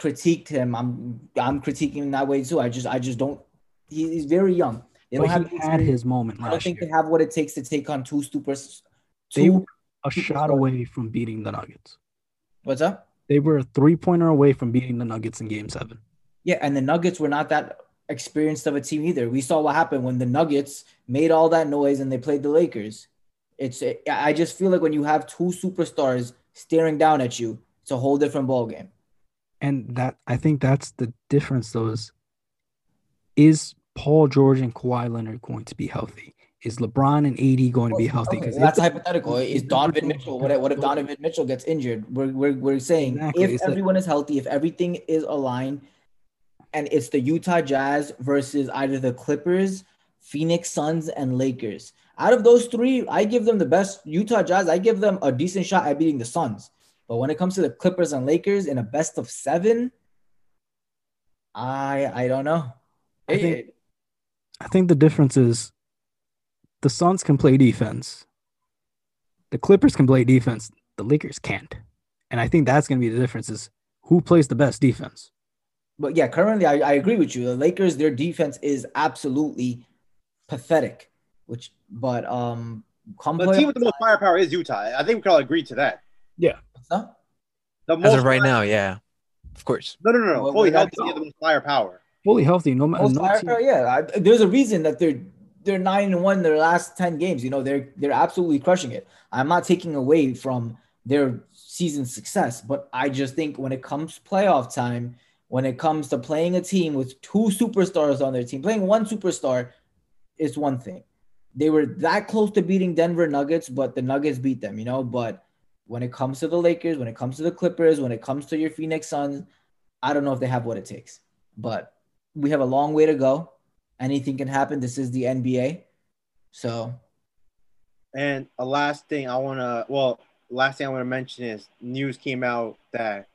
Speaker 2: critiqued him. I'm I'm critiquing him that way too. I just I just don't. he- He's very young. They don't have
Speaker 3: he had his moment
Speaker 2: I don't think
Speaker 3: year.
Speaker 2: they have what it takes to take on two supers.
Speaker 3: They
Speaker 2: Two,
Speaker 3: were a shot away from beating the Nuggets.
Speaker 2: what's up?
Speaker 3: They were a three pointer away from beating the Nuggets in Game Seven.
Speaker 2: Yeah, and the Nuggets were not that experienced of a team either. We saw what happened when the Nuggets made all that noise and they played the Lakers. It's I just feel like when you have two superstars staring down at you, it's a whole different ballgame.
Speaker 3: And that I think that's the difference though is is Paul George and Kawhi Leonard going to be healthy? Is LeBron and AD going to be healthy?
Speaker 2: Okay, that's hypothetical. Is Donovan Mitchell? What if, what if Donovan Mitchell gets injured? We're, we're, we're saying
Speaker 3: Exactly.
Speaker 2: if
Speaker 3: It's like-
Speaker 2: everyone is healthy, if everything is aligned, and it's the Utah Jazz versus either the Clippers, Phoenix Suns, and Lakers. Out of those three, I give them the best. Utah Jazz, I give them a decent shot at beating the Suns. But when it comes to the Clippers and Lakers in a best of seven, I I don't know.
Speaker 3: I think- I think the difference is the Suns can play defense. The Clippers can play defense. The Lakers can't. And I think that's going to be the difference is who plays the best defense.
Speaker 2: But yeah, currently I, I agree with you. The Lakers, their defense is absolutely pathetic. Which, but um, come
Speaker 4: The team with the most firepower is Utah. I think we can all agree to that.
Speaker 2: Huh?
Speaker 4: The most As
Speaker 1: of right now, yeah, of course.
Speaker 4: No, no, no, no.
Speaker 2: Well,
Speaker 4: Fully healthy, they the most firepower.
Speaker 3: Fully healthy, no matter
Speaker 2: Most
Speaker 3: no
Speaker 2: firepower, yeah. I, there's a reason that they're they're nine and one their last ten games. You know, they're they're absolutely crushing it. I'm not taking away from their season success, but I just think when it comes playoff time, when it comes to playing a team with two superstars on their team, playing one superstar is one thing. They were that close to beating Denver Nuggets, but the Nuggets beat them, you know. But when it comes to the Lakers, when it comes to the Clippers, when it comes to your Phoenix Suns, I don't know if they have what it takes. But we have a long way to go. Anything can happen. This is the NBA. So
Speaker 4: And a last thing I want to, well, last thing I want to mention is news came out that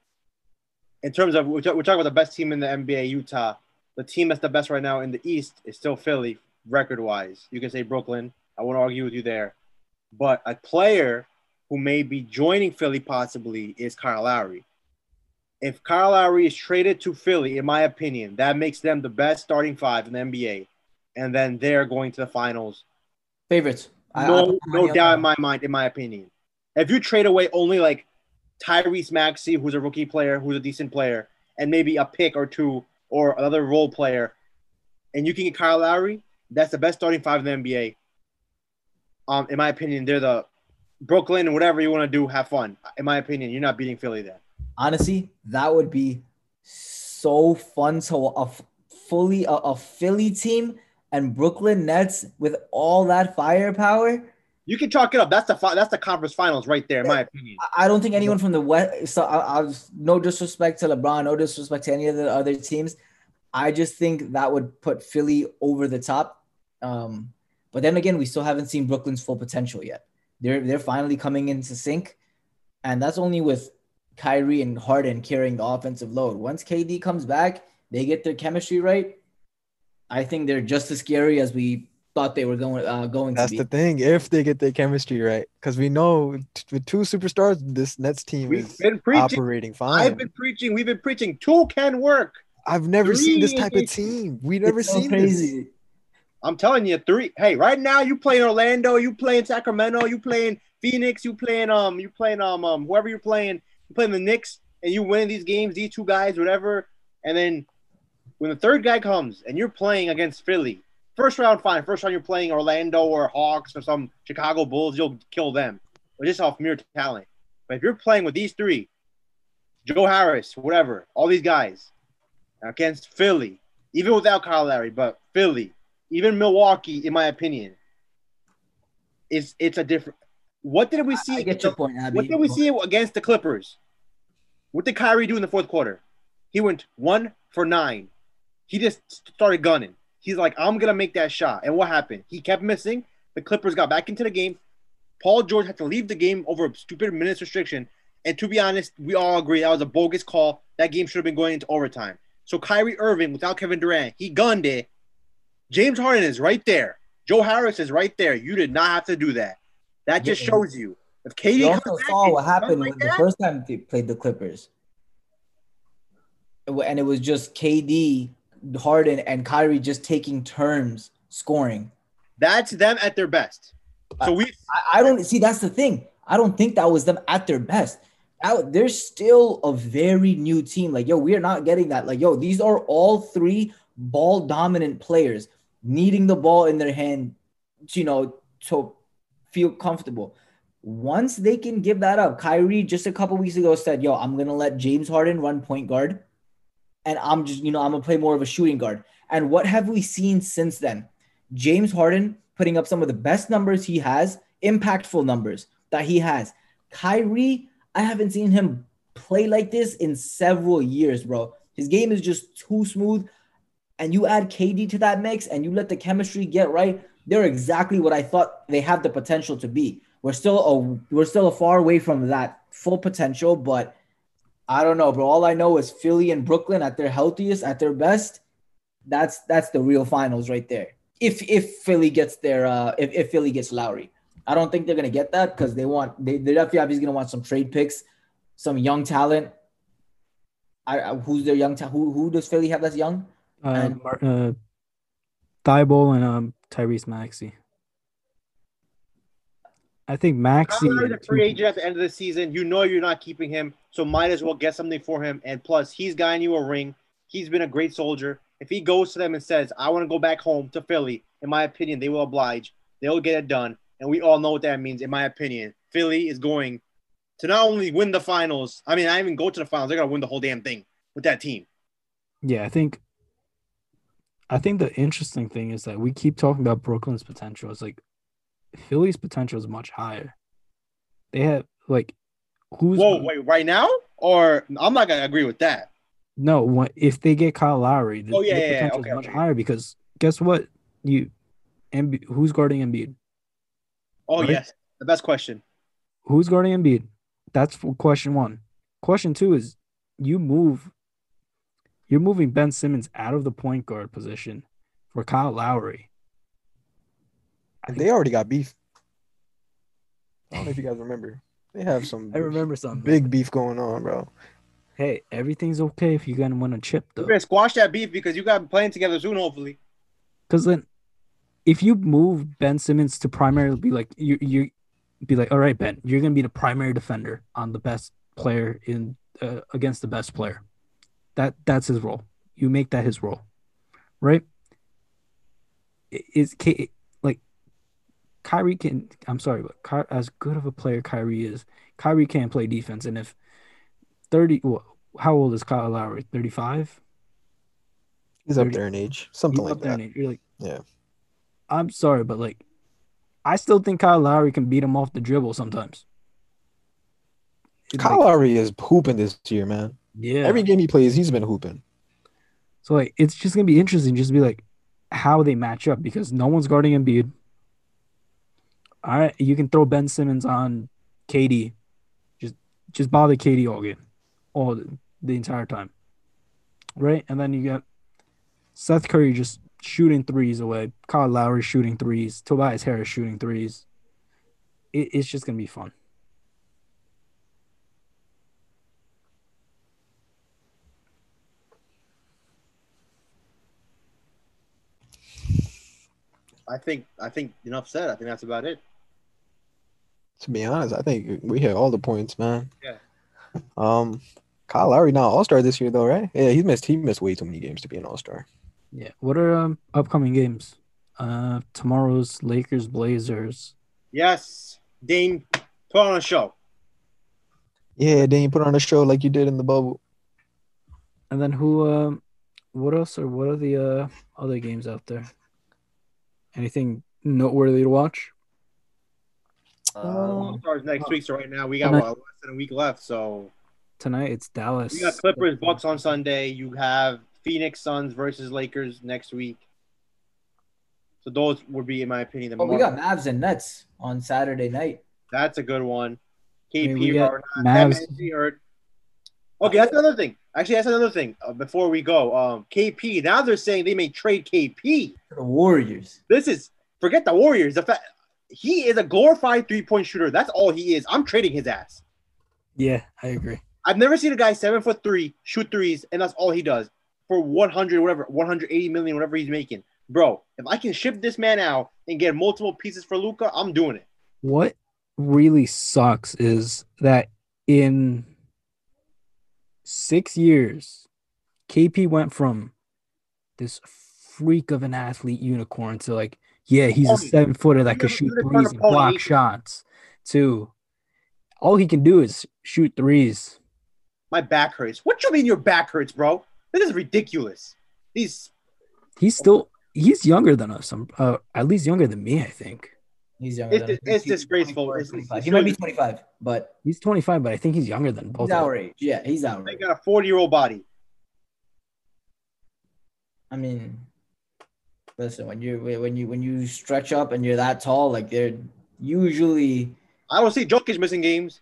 Speaker 4: in terms of, we're, talking about the best team in the NBA, Utah. The team that's the best right now in the East is still Philly, record wise. You can say Brooklyn. I won't argue with you there. But a player who may be joining Philly possibly is Kyle Lowry. If Kyle Lowry is traded to Philly, in my opinion, that makes them the best starting five in the NBA. And then they're going to the finals
Speaker 2: favorites. I- I
Speaker 4: no,
Speaker 2: put money
Speaker 4: no
Speaker 2: on
Speaker 4: doubt in my mind, in my opinion. If you trade away only like Tyrese Maxey, who's a rookie player, who's a decent player, and maybe a pick or two or another role player, and you can get Kyle Lowry, that's the best starting five in the NBA. Um, in my opinion, they're the Brooklyn and whatever you want to do, have fun. In my opinion, you're not beating Philly then.
Speaker 2: Honestly, that would be so fun to a fully a, a Philly team and Brooklyn Nets with all that firepower.
Speaker 4: You can chalk it up. That's the fi- that's the conference finals right there, in my opinion.
Speaker 2: I- don't think anyone from the West. So I, I no disrespect to LeBron, no disrespect to any of the other teams. I just think that would put Philly over the top. Um, but then again, we still haven't seen Brooklyn's full potential yet. They're they're finally coming into sync, and that's only with Kyrie and Harden carrying the offensive load. Once KD comes back, they get their chemistry right. I think they're just as scary as we thought they were going uh, going
Speaker 1: That's
Speaker 2: to
Speaker 1: the thing. If they get their chemistry right, because we know t- with two superstars, this Nets team
Speaker 4: We've
Speaker 1: is
Speaker 4: been preaching.
Speaker 1: operating fine.
Speaker 4: I've been preaching. We've been preaching. Two can work.
Speaker 1: I've never seen this type of team. We never
Speaker 2: so
Speaker 1: seen this.
Speaker 2: crazy.
Speaker 4: I'm telling you, three. Hey, right now you playing Orlando, you playing Sacramento, you playing Phoenix, you playing um, you playing um, um whoever you're playing, you playing the Knicks, and you win these games, these two guys, whatever. And then when the third guy comes and you're playing against Philly, first round fine, first round you're playing Orlando or Hawks or some Chicago Bulls, you'll kill them, but just off mere talent. But if you're playing with these three, Joe Harris, whatever, all these guys against Philly, even without Kyle Lowry, but Philly, even Milwaukee, in my opinion, is it's a different. What did we see?
Speaker 2: I get your point, Abby.
Speaker 4: What did we see against the Clippers? What did Kyrie do in the fourth quarter? He went one for nine. He just started gunning. He's like, I'm gonna make that shot. And what happened? He kept missing. The Clippers got back into the game. Paul George had to leave the game over a stupid minutes restriction. And to be honest, we all agree that was a bogus call. That game should have been going into overtime. So Kyrie Irving, without Kevin Durant, he gunned it. James Harden is right there. Joe Harris is right there. You did not have to do that. That just
Speaker 2: Yeah.
Speaker 4: shows you. If KD
Speaker 2: You also saw what happened
Speaker 4: like
Speaker 2: when the first time they played the Clippers. And it was just KD, Harden, and Kyrie just taking turns scoring.
Speaker 4: that's them at their best. So we
Speaker 2: I, I don't see that's the thing. I don't think that was them at their best. That, they're still a very new team. Like, yo, we are not getting that. Like, yo, these are all three ball dominant players needing the ball in their hand, you know, to feel comfortable. Once they can give that up, Kyrie just a couple weeks ago said, "Yo, I'm gonna let James Harden run point guard, and I'm just, you know, I'm gonna play more of a shooting guard." And what have we seen since then? James Harden putting up some of the best numbers he has, impactful numbers that he has. Kyrie, I haven't seen him play like this in several years, bro. His game is just too smooth. And you add KD to that mix and you let the chemistry get right, they're exactly what I thought they have the potential to be. We're still a we're still a far away from that full potential, but I don't know, bro. All I know is Philly and Brooklyn at their healthiest, at their best. That's that's the real finals right there. If if Philly gets their uh if, if Philly gets Lowry. I don't think they're gonna get that because they want they they definitely obviously gonna want some trade picks, some young talent. I, I who's their young talent? Who who does Philly have that's young?
Speaker 3: Uh,
Speaker 2: And-
Speaker 3: Mar- uh, Thybulle and um, Tyrese Maxey. I think Maxey.
Speaker 4: A free agent at the end of the season. You know you're not keeping him, so might as well get something for him. And plus, he's gotten you a ring. He's been a great soldier. If he goes to them and says, "I want to go back home to Philly," in my opinion, they will oblige. They'll get it done, and we all know what that means. In my opinion, Philly is going to not only win the finals. I mean, I even go to the finals. They're gonna win the whole damn thing with that team.
Speaker 3: Yeah, I think. I think the interesting thing is that we keep talking about Brooklyn's potential. It's like Philly's potential is much higher. They have like who's
Speaker 4: Whoa, wait, right now? Or I'm not gonna agree with that.
Speaker 3: no what if they get Kyle Lowry, the,
Speaker 4: Oh, yeah,
Speaker 3: the
Speaker 4: yeah, yeah,
Speaker 3: potential
Speaker 4: okay,
Speaker 3: is much
Speaker 4: okay.
Speaker 3: higher because guess what? You Embi- who's guarding Embiid?
Speaker 4: Oh
Speaker 3: Right?
Speaker 4: yes, the best question.
Speaker 3: Who's guarding Embiid? That's for question one. Question two is you move you're moving Ben Simmons out of the point guard position for Kyle Lowry.
Speaker 1: And they already got beef. I don't know if you guys remember. They have some
Speaker 3: I remember some
Speaker 1: big beef going on, bro.
Speaker 3: Hey, everything's okay if you're gonna win a chip
Speaker 4: We're
Speaker 3: though.
Speaker 4: gonna squash that beef because you got playing together soon, hopefully.
Speaker 3: Because then, if you move Ben Simmons to primarily be like you, you be like, all right, Ben, you're gonna be the primary defender on the best player in uh, against the best player. That that's his role. You make that his role, right? Is like Kyrie can? I'm sorry, but Ky, as good of a player Kyrie is, Kyrie can't play defense. And if thirty, well, how old is Kyle Lowry? Thirty five.
Speaker 1: He's up there in age, something like
Speaker 3: up there in
Speaker 1: that.
Speaker 3: age. Like,
Speaker 1: Yeah.
Speaker 3: I'm sorry, but like, I still think Kyle Lowry can beat him off the dribble sometimes. It's
Speaker 1: Kyle
Speaker 3: like,
Speaker 1: Lowry is hooping this year, man.
Speaker 3: Yeah.
Speaker 1: Every game he plays, he's been hooping.
Speaker 3: so like, it's just gonna be interesting, just to be like, how they match up because no one's guarding Embiid. All right, you can throw Ben Simmons on KD, just just bother KD all game, all the, the entire time, right? And then you got Seth Curry just shooting threes away, Kyle Lowry shooting threes, Tobias Harris shooting threes. It, it's just gonna be fun.
Speaker 4: I think I think enough said. I think that's about it.
Speaker 1: To be honest, I think we hit all the points, man.
Speaker 4: Yeah.
Speaker 1: Um, Kyle Lowry not All Star this year though, right? Yeah, he missed he missed way too many games to be an All Star.
Speaker 3: Yeah. What are um, upcoming games? Uh, tomorrow's Lakers Blazers.
Speaker 4: Yes, Dame, put on a show.
Speaker 1: Yeah, then you put on a show like you did in the bubble.
Speaker 3: And then who um what else or what are the uh other games out there? Anything noteworthy to watch?
Speaker 2: Um,
Speaker 4: All Stars next week. So right now we got
Speaker 3: Tonight-
Speaker 4: what, less than a week left. So
Speaker 3: Tonight it's Dallas.
Speaker 4: we got Clippers Bucks on Sunday. You have Phoenix Suns versus Lakers next week. So those would be, in my opinion, the
Speaker 2: but we
Speaker 4: more-
Speaker 2: got Mavs and Nets on Saturday night.
Speaker 4: That's a good one.
Speaker 3: I mean,
Speaker 4: KP or not.
Speaker 3: Mavs.
Speaker 4: hurt. Okay, that's another thing. Actually, that's another thing. Uh, before we go, um, KP. Now they're saying they may trade KP.
Speaker 2: The Warriors.
Speaker 4: This is forget the Warriors. The fact he is a glorified three point shooter. That's all he is. I'm trading his ass.
Speaker 3: Yeah, I agree.
Speaker 4: I've never seen a guy seven foot three shoot threes, and that's all he does for 100 whatever, 180 million, whatever he's making. Bro, if I can ship this man out and get multiple pieces for Luka, I'm doing it.
Speaker 3: What really sucks is that in six years, KP went from this freak of an athlete unicorn to like, yeah, he's a seven footer that could shoot threes and block shots. To all he can do is shoot threes.
Speaker 4: My back hurts. What you mean your back hurts, bro? This is ridiculous. These
Speaker 3: He's still he's younger than us. I'm uh, at least younger than me, I think.
Speaker 2: He's younger.
Speaker 4: It's-
Speaker 2: than
Speaker 4: it's disgraceful.
Speaker 2: 24,
Speaker 4: It's-
Speaker 2: 25. he might be 25, but
Speaker 3: He's 25, but I think he's younger than both.
Speaker 2: he's our age. Yeah, he's our
Speaker 4: they
Speaker 2: age.
Speaker 4: got a 40 year old body.
Speaker 2: I mean, listen, when you when you when you stretch up and you're that tall, like they're usually
Speaker 4: I don't see Jokic missing games.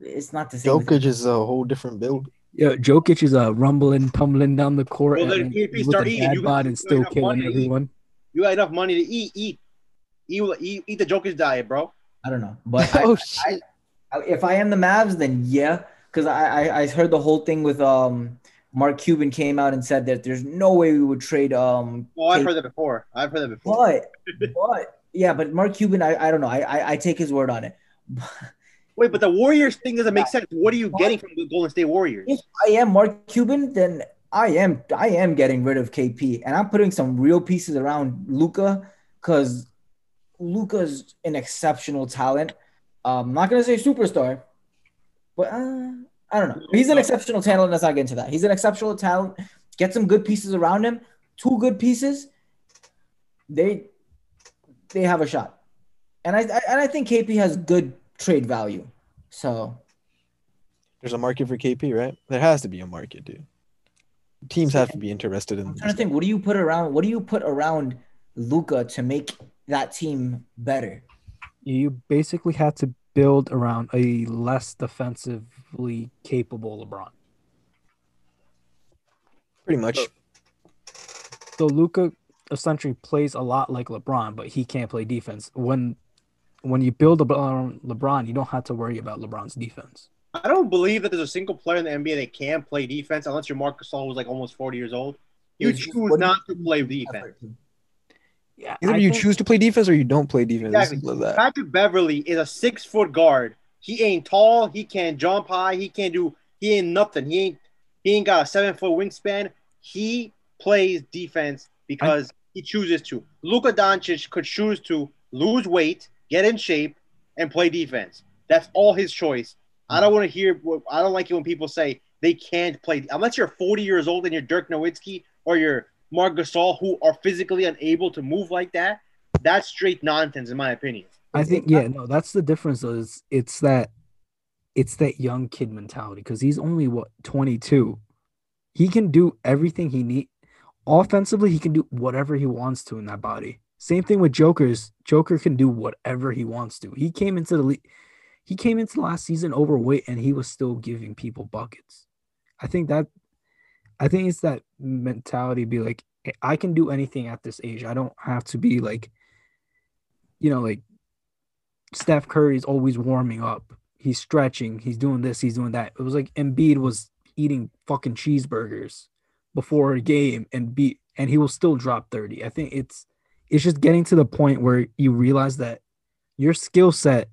Speaker 2: it's not the same. with-
Speaker 1: Jokic is a whole different build.
Speaker 3: Yeah, Jokic is uh, rumbling, tumbling down the court
Speaker 4: Well, then
Speaker 3: and
Speaker 4: if he
Speaker 3: with
Speaker 4: start
Speaker 3: a
Speaker 4: eating,
Speaker 3: dad
Speaker 4: you
Speaker 3: bod and still killing
Speaker 4: money to eat.
Speaker 3: everyone.
Speaker 4: You got enough money to eat, eat, eat, eat, eat the Jokic diet, bro.
Speaker 2: I don't know, but [LAUGHS] I,
Speaker 1: oh shit!
Speaker 2: I- if I am the Mavs, then yeah, because I, I I heard the whole thing with um Mark Cuban came out and said that there's no way we would trade um.
Speaker 4: Oh, I've
Speaker 2: Kate-
Speaker 4: heard that before. I've heard that before.
Speaker 2: But [LAUGHS] but yeah, but Mark Cuban, I, I don't know. I, I I take his word on it. [LAUGHS]
Speaker 4: Wait, but the Warriors thing doesn't make sense. What are you getting from the Golden State Warriors?
Speaker 2: if I am Mark Cuban, then I am I am getting rid of KP and I'm putting some real pieces around Luka because Luka's an exceptional talent. Um, I'm not gonna say superstar, but uh, I don't know. He's an exceptional talent. Let's not get into that. He's an exceptional talent. Get some good pieces around him. Two good pieces. They they have a shot, and I, I and I think KP has good trade value. So
Speaker 1: There's a market for KP, right? There has to be a market, dude. Teams have to be interested in.
Speaker 2: I'm trying to think. What do you put around? What do you put around Luka to make that team better?
Speaker 3: You basically had to build around a less defensively capable LeBron.
Speaker 1: Pretty much.
Speaker 3: So Luka essentially plays a lot like LeBron, but he can't play defense. When when you build around LeBron, you don't have to worry about LeBron's defense.
Speaker 4: I don't believe that there's a single player in the NBA that can play defense unless you're Marc Gasol, who's like almost 40 years old. You choose
Speaker 2: what do you-
Speaker 4: not to play defense.
Speaker 3: Yeah,
Speaker 1: Either
Speaker 3: I
Speaker 1: you
Speaker 3: think-
Speaker 1: choose to play defense or you don't play defense.
Speaker 4: Exactly.
Speaker 1: That.
Speaker 4: Patrick Beverley is a six foot guard. He ain't tall. He can't jump high. He can't do. He ain't nothing. He ain't. He ain't got a seven foot wingspan. He plays defense because he chooses to. Luka Doncic could choose to lose weight, get in shape, and play defense. That's all his choice. I don't want to hear. I don't like it when people say they can't play unless you're 40 years old and you're Dirk Nowitzki or you're Marc Gasol, who are physically unable to move like that. That's straight nonsense, in my opinion.
Speaker 3: I think yeah, no, that's the difference. Though, is it's that it's that young kid mentality because he's only what 22. He can do everything he need. Offensively, he can do whatever he wants to in that body. Same thing with Joker's. Joker can do whatever he wants to. He came into the league. He came into last season overweight and he was still giving people buckets. I think that I think it's that mentality be like I can do anything at this age. I don't have to be like you know like Steph Curry's always warming up. He's stretching. He's doing this. He's doing that. It was like Embiid was eating fucking cheeseburgers before a game and beat, and he will still drop thirty. I think it's it's just getting to the point where you realize that your skill set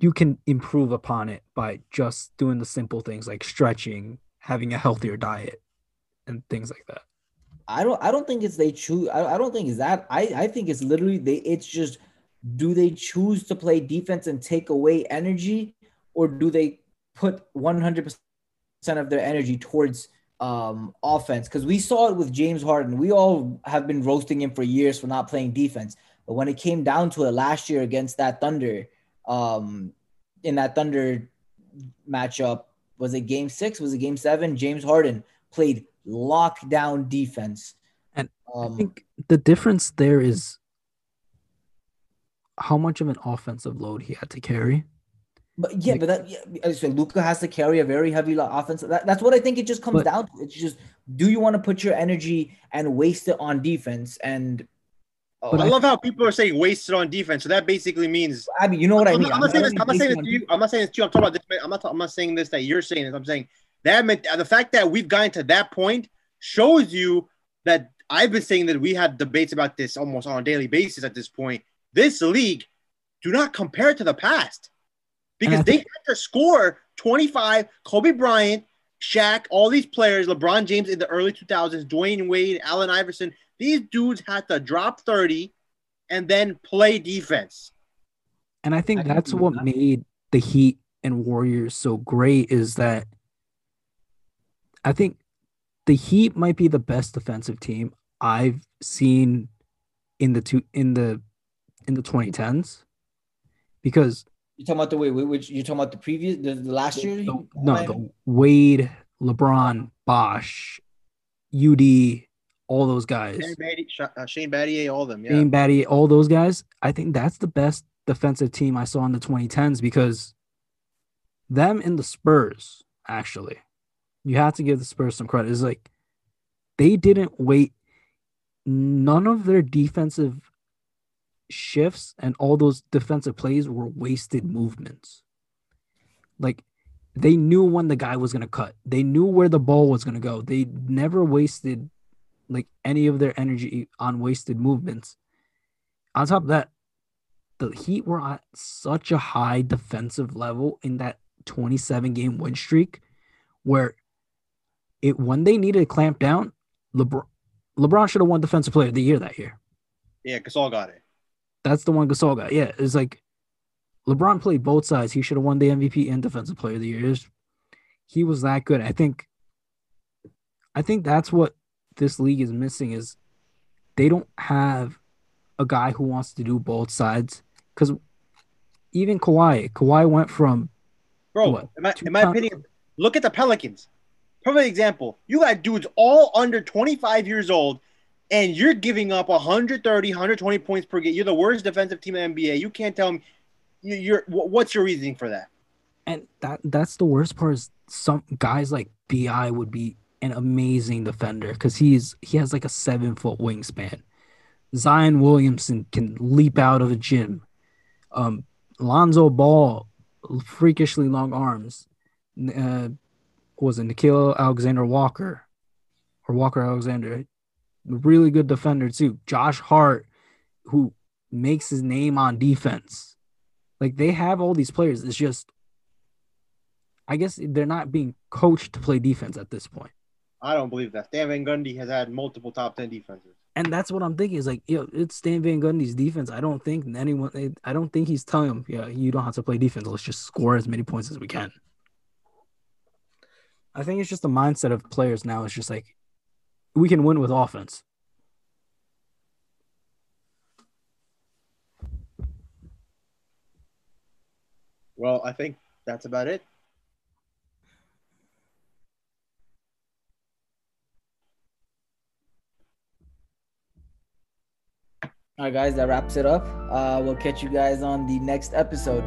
Speaker 3: you can improve upon it by just doing the simple things like stretching, having a healthier diet, and things like that.
Speaker 2: I don't I don't think it's they choose I, I don't think it's that. I, I think it's literally they it's just do they choose to play defense and take away energy or do they put 100% of their energy towards um offense because we saw it with James Harden. We all have been roasting him for years for not playing defense. But when it came down to it last year against that Thunder, um in that Thunder matchup, was it game six? Was it game seven? James Harden played lockdown defense.
Speaker 3: And
Speaker 2: um,
Speaker 3: I think the difference there is how much of an offensive load he had to carry.
Speaker 2: but yeah,
Speaker 3: like-
Speaker 2: but that yeah, I Luka has to carry a very heavy offense. That, that's what I think it just comes
Speaker 3: But-
Speaker 2: down to. It's just do you want to put your energy and waste it on defense? And oh,
Speaker 3: But
Speaker 4: I love how people are saying wasted on defense. So that basically means
Speaker 2: I mean, you know what I
Speaker 4: I'm,
Speaker 2: mean.
Speaker 4: not, I'm not saying this. I'm not saying this to you. I'm not saying this to you. I'm talking about this. I'm not. I'm not saying this that you're saying this. I'm saying that meant the fact that we've gotten to that point shows you that I've been saying that we had debates about this almost on a daily basis at this point. This league do not compare to the past because they had to score 25. Kobe Bryant Shaq, all these players, LeBron James in the early 2000s, Dwyane Wade, Allen Iverson, these dudes had to drop 30 and then play defense.
Speaker 3: And I think
Speaker 2: I
Speaker 3: that's what
Speaker 2: that.
Speaker 3: made the Heat and Warriors so great is that I think the Heat might be the best defensive team I've seen in the two in the in the 2010s because
Speaker 2: You talking about the way which you talking about the previous the, the last year?
Speaker 3: the, no the Wade, LeBron, Bosh, UD, all those guys.
Speaker 4: Shane, Battier, uh, Shane Battier, all of them. Yeah.
Speaker 3: Shane Battier, all those guys. I think that's the best defensive team I saw in the 2010s because them and the Spurs, actually, you have to give the Spurs some credit. It's like they didn't wait. None of their defensive shifts and all those defensive plays were wasted movements. Like they knew when the guy was going to cut, they knew where the ball was going to go. They never wasted like any of their energy on wasted movements. On top of that, the Heat were at such a high defensive level in that 27 game win streak where it when they needed to clamp down, LeBron LeBron should have won defensive player of the year that year.
Speaker 4: Yeah, Gasol got it.
Speaker 3: That's the one Gasol got. Yeah, it's like LeBron played both sides. He should have won the MVP and defensive player of the year. He was that good. I think I think that's what this league is missing is they don't have a guy who wants to do both sides. Because even Kawhi, Kawhi went from
Speaker 4: Bro,
Speaker 3: What,
Speaker 4: in my, in my opinion, look at the Pelicans. Perfect example. You got dudes all under 25 years old, and you're giving up 130, 120 points per game. You're the worst defensive team in NBA. You can't tell me you- you're what's your reasoning for that?
Speaker 3: and that that's the worst part is some guys like Bi would be an amazing defender because he's he has like a seven foot wingspan. Zion Williamson can leap out of a gym. Um, Lonzo Ball, freakishly long arms. Uh, was it Nickeil Alexander Walker or Walker Alexander? Really good defender too. Josh Hart, who makes his name on defense. Like they have all these players. It's just I guess they're not being coached to play defense at this point.
Speaker 4: I don't believe that. Stan Van Gundy has had multiple top 10 defenses.
Speaker 3: And that's what I'm thinking is like, yo, it's Stan Van Gundy's defense. I don't think anyone, I don't think he's telling him, yeah, you don't have to play defense. Let's just score as many points as we can. I think it's just the mindset of players now. It's just like, we can win with offense.
Speaker 4: Well, I think that's about it.
Speaker 2: All right, guys, that wraps it up. Uh, we'll catch you guys on the next episode.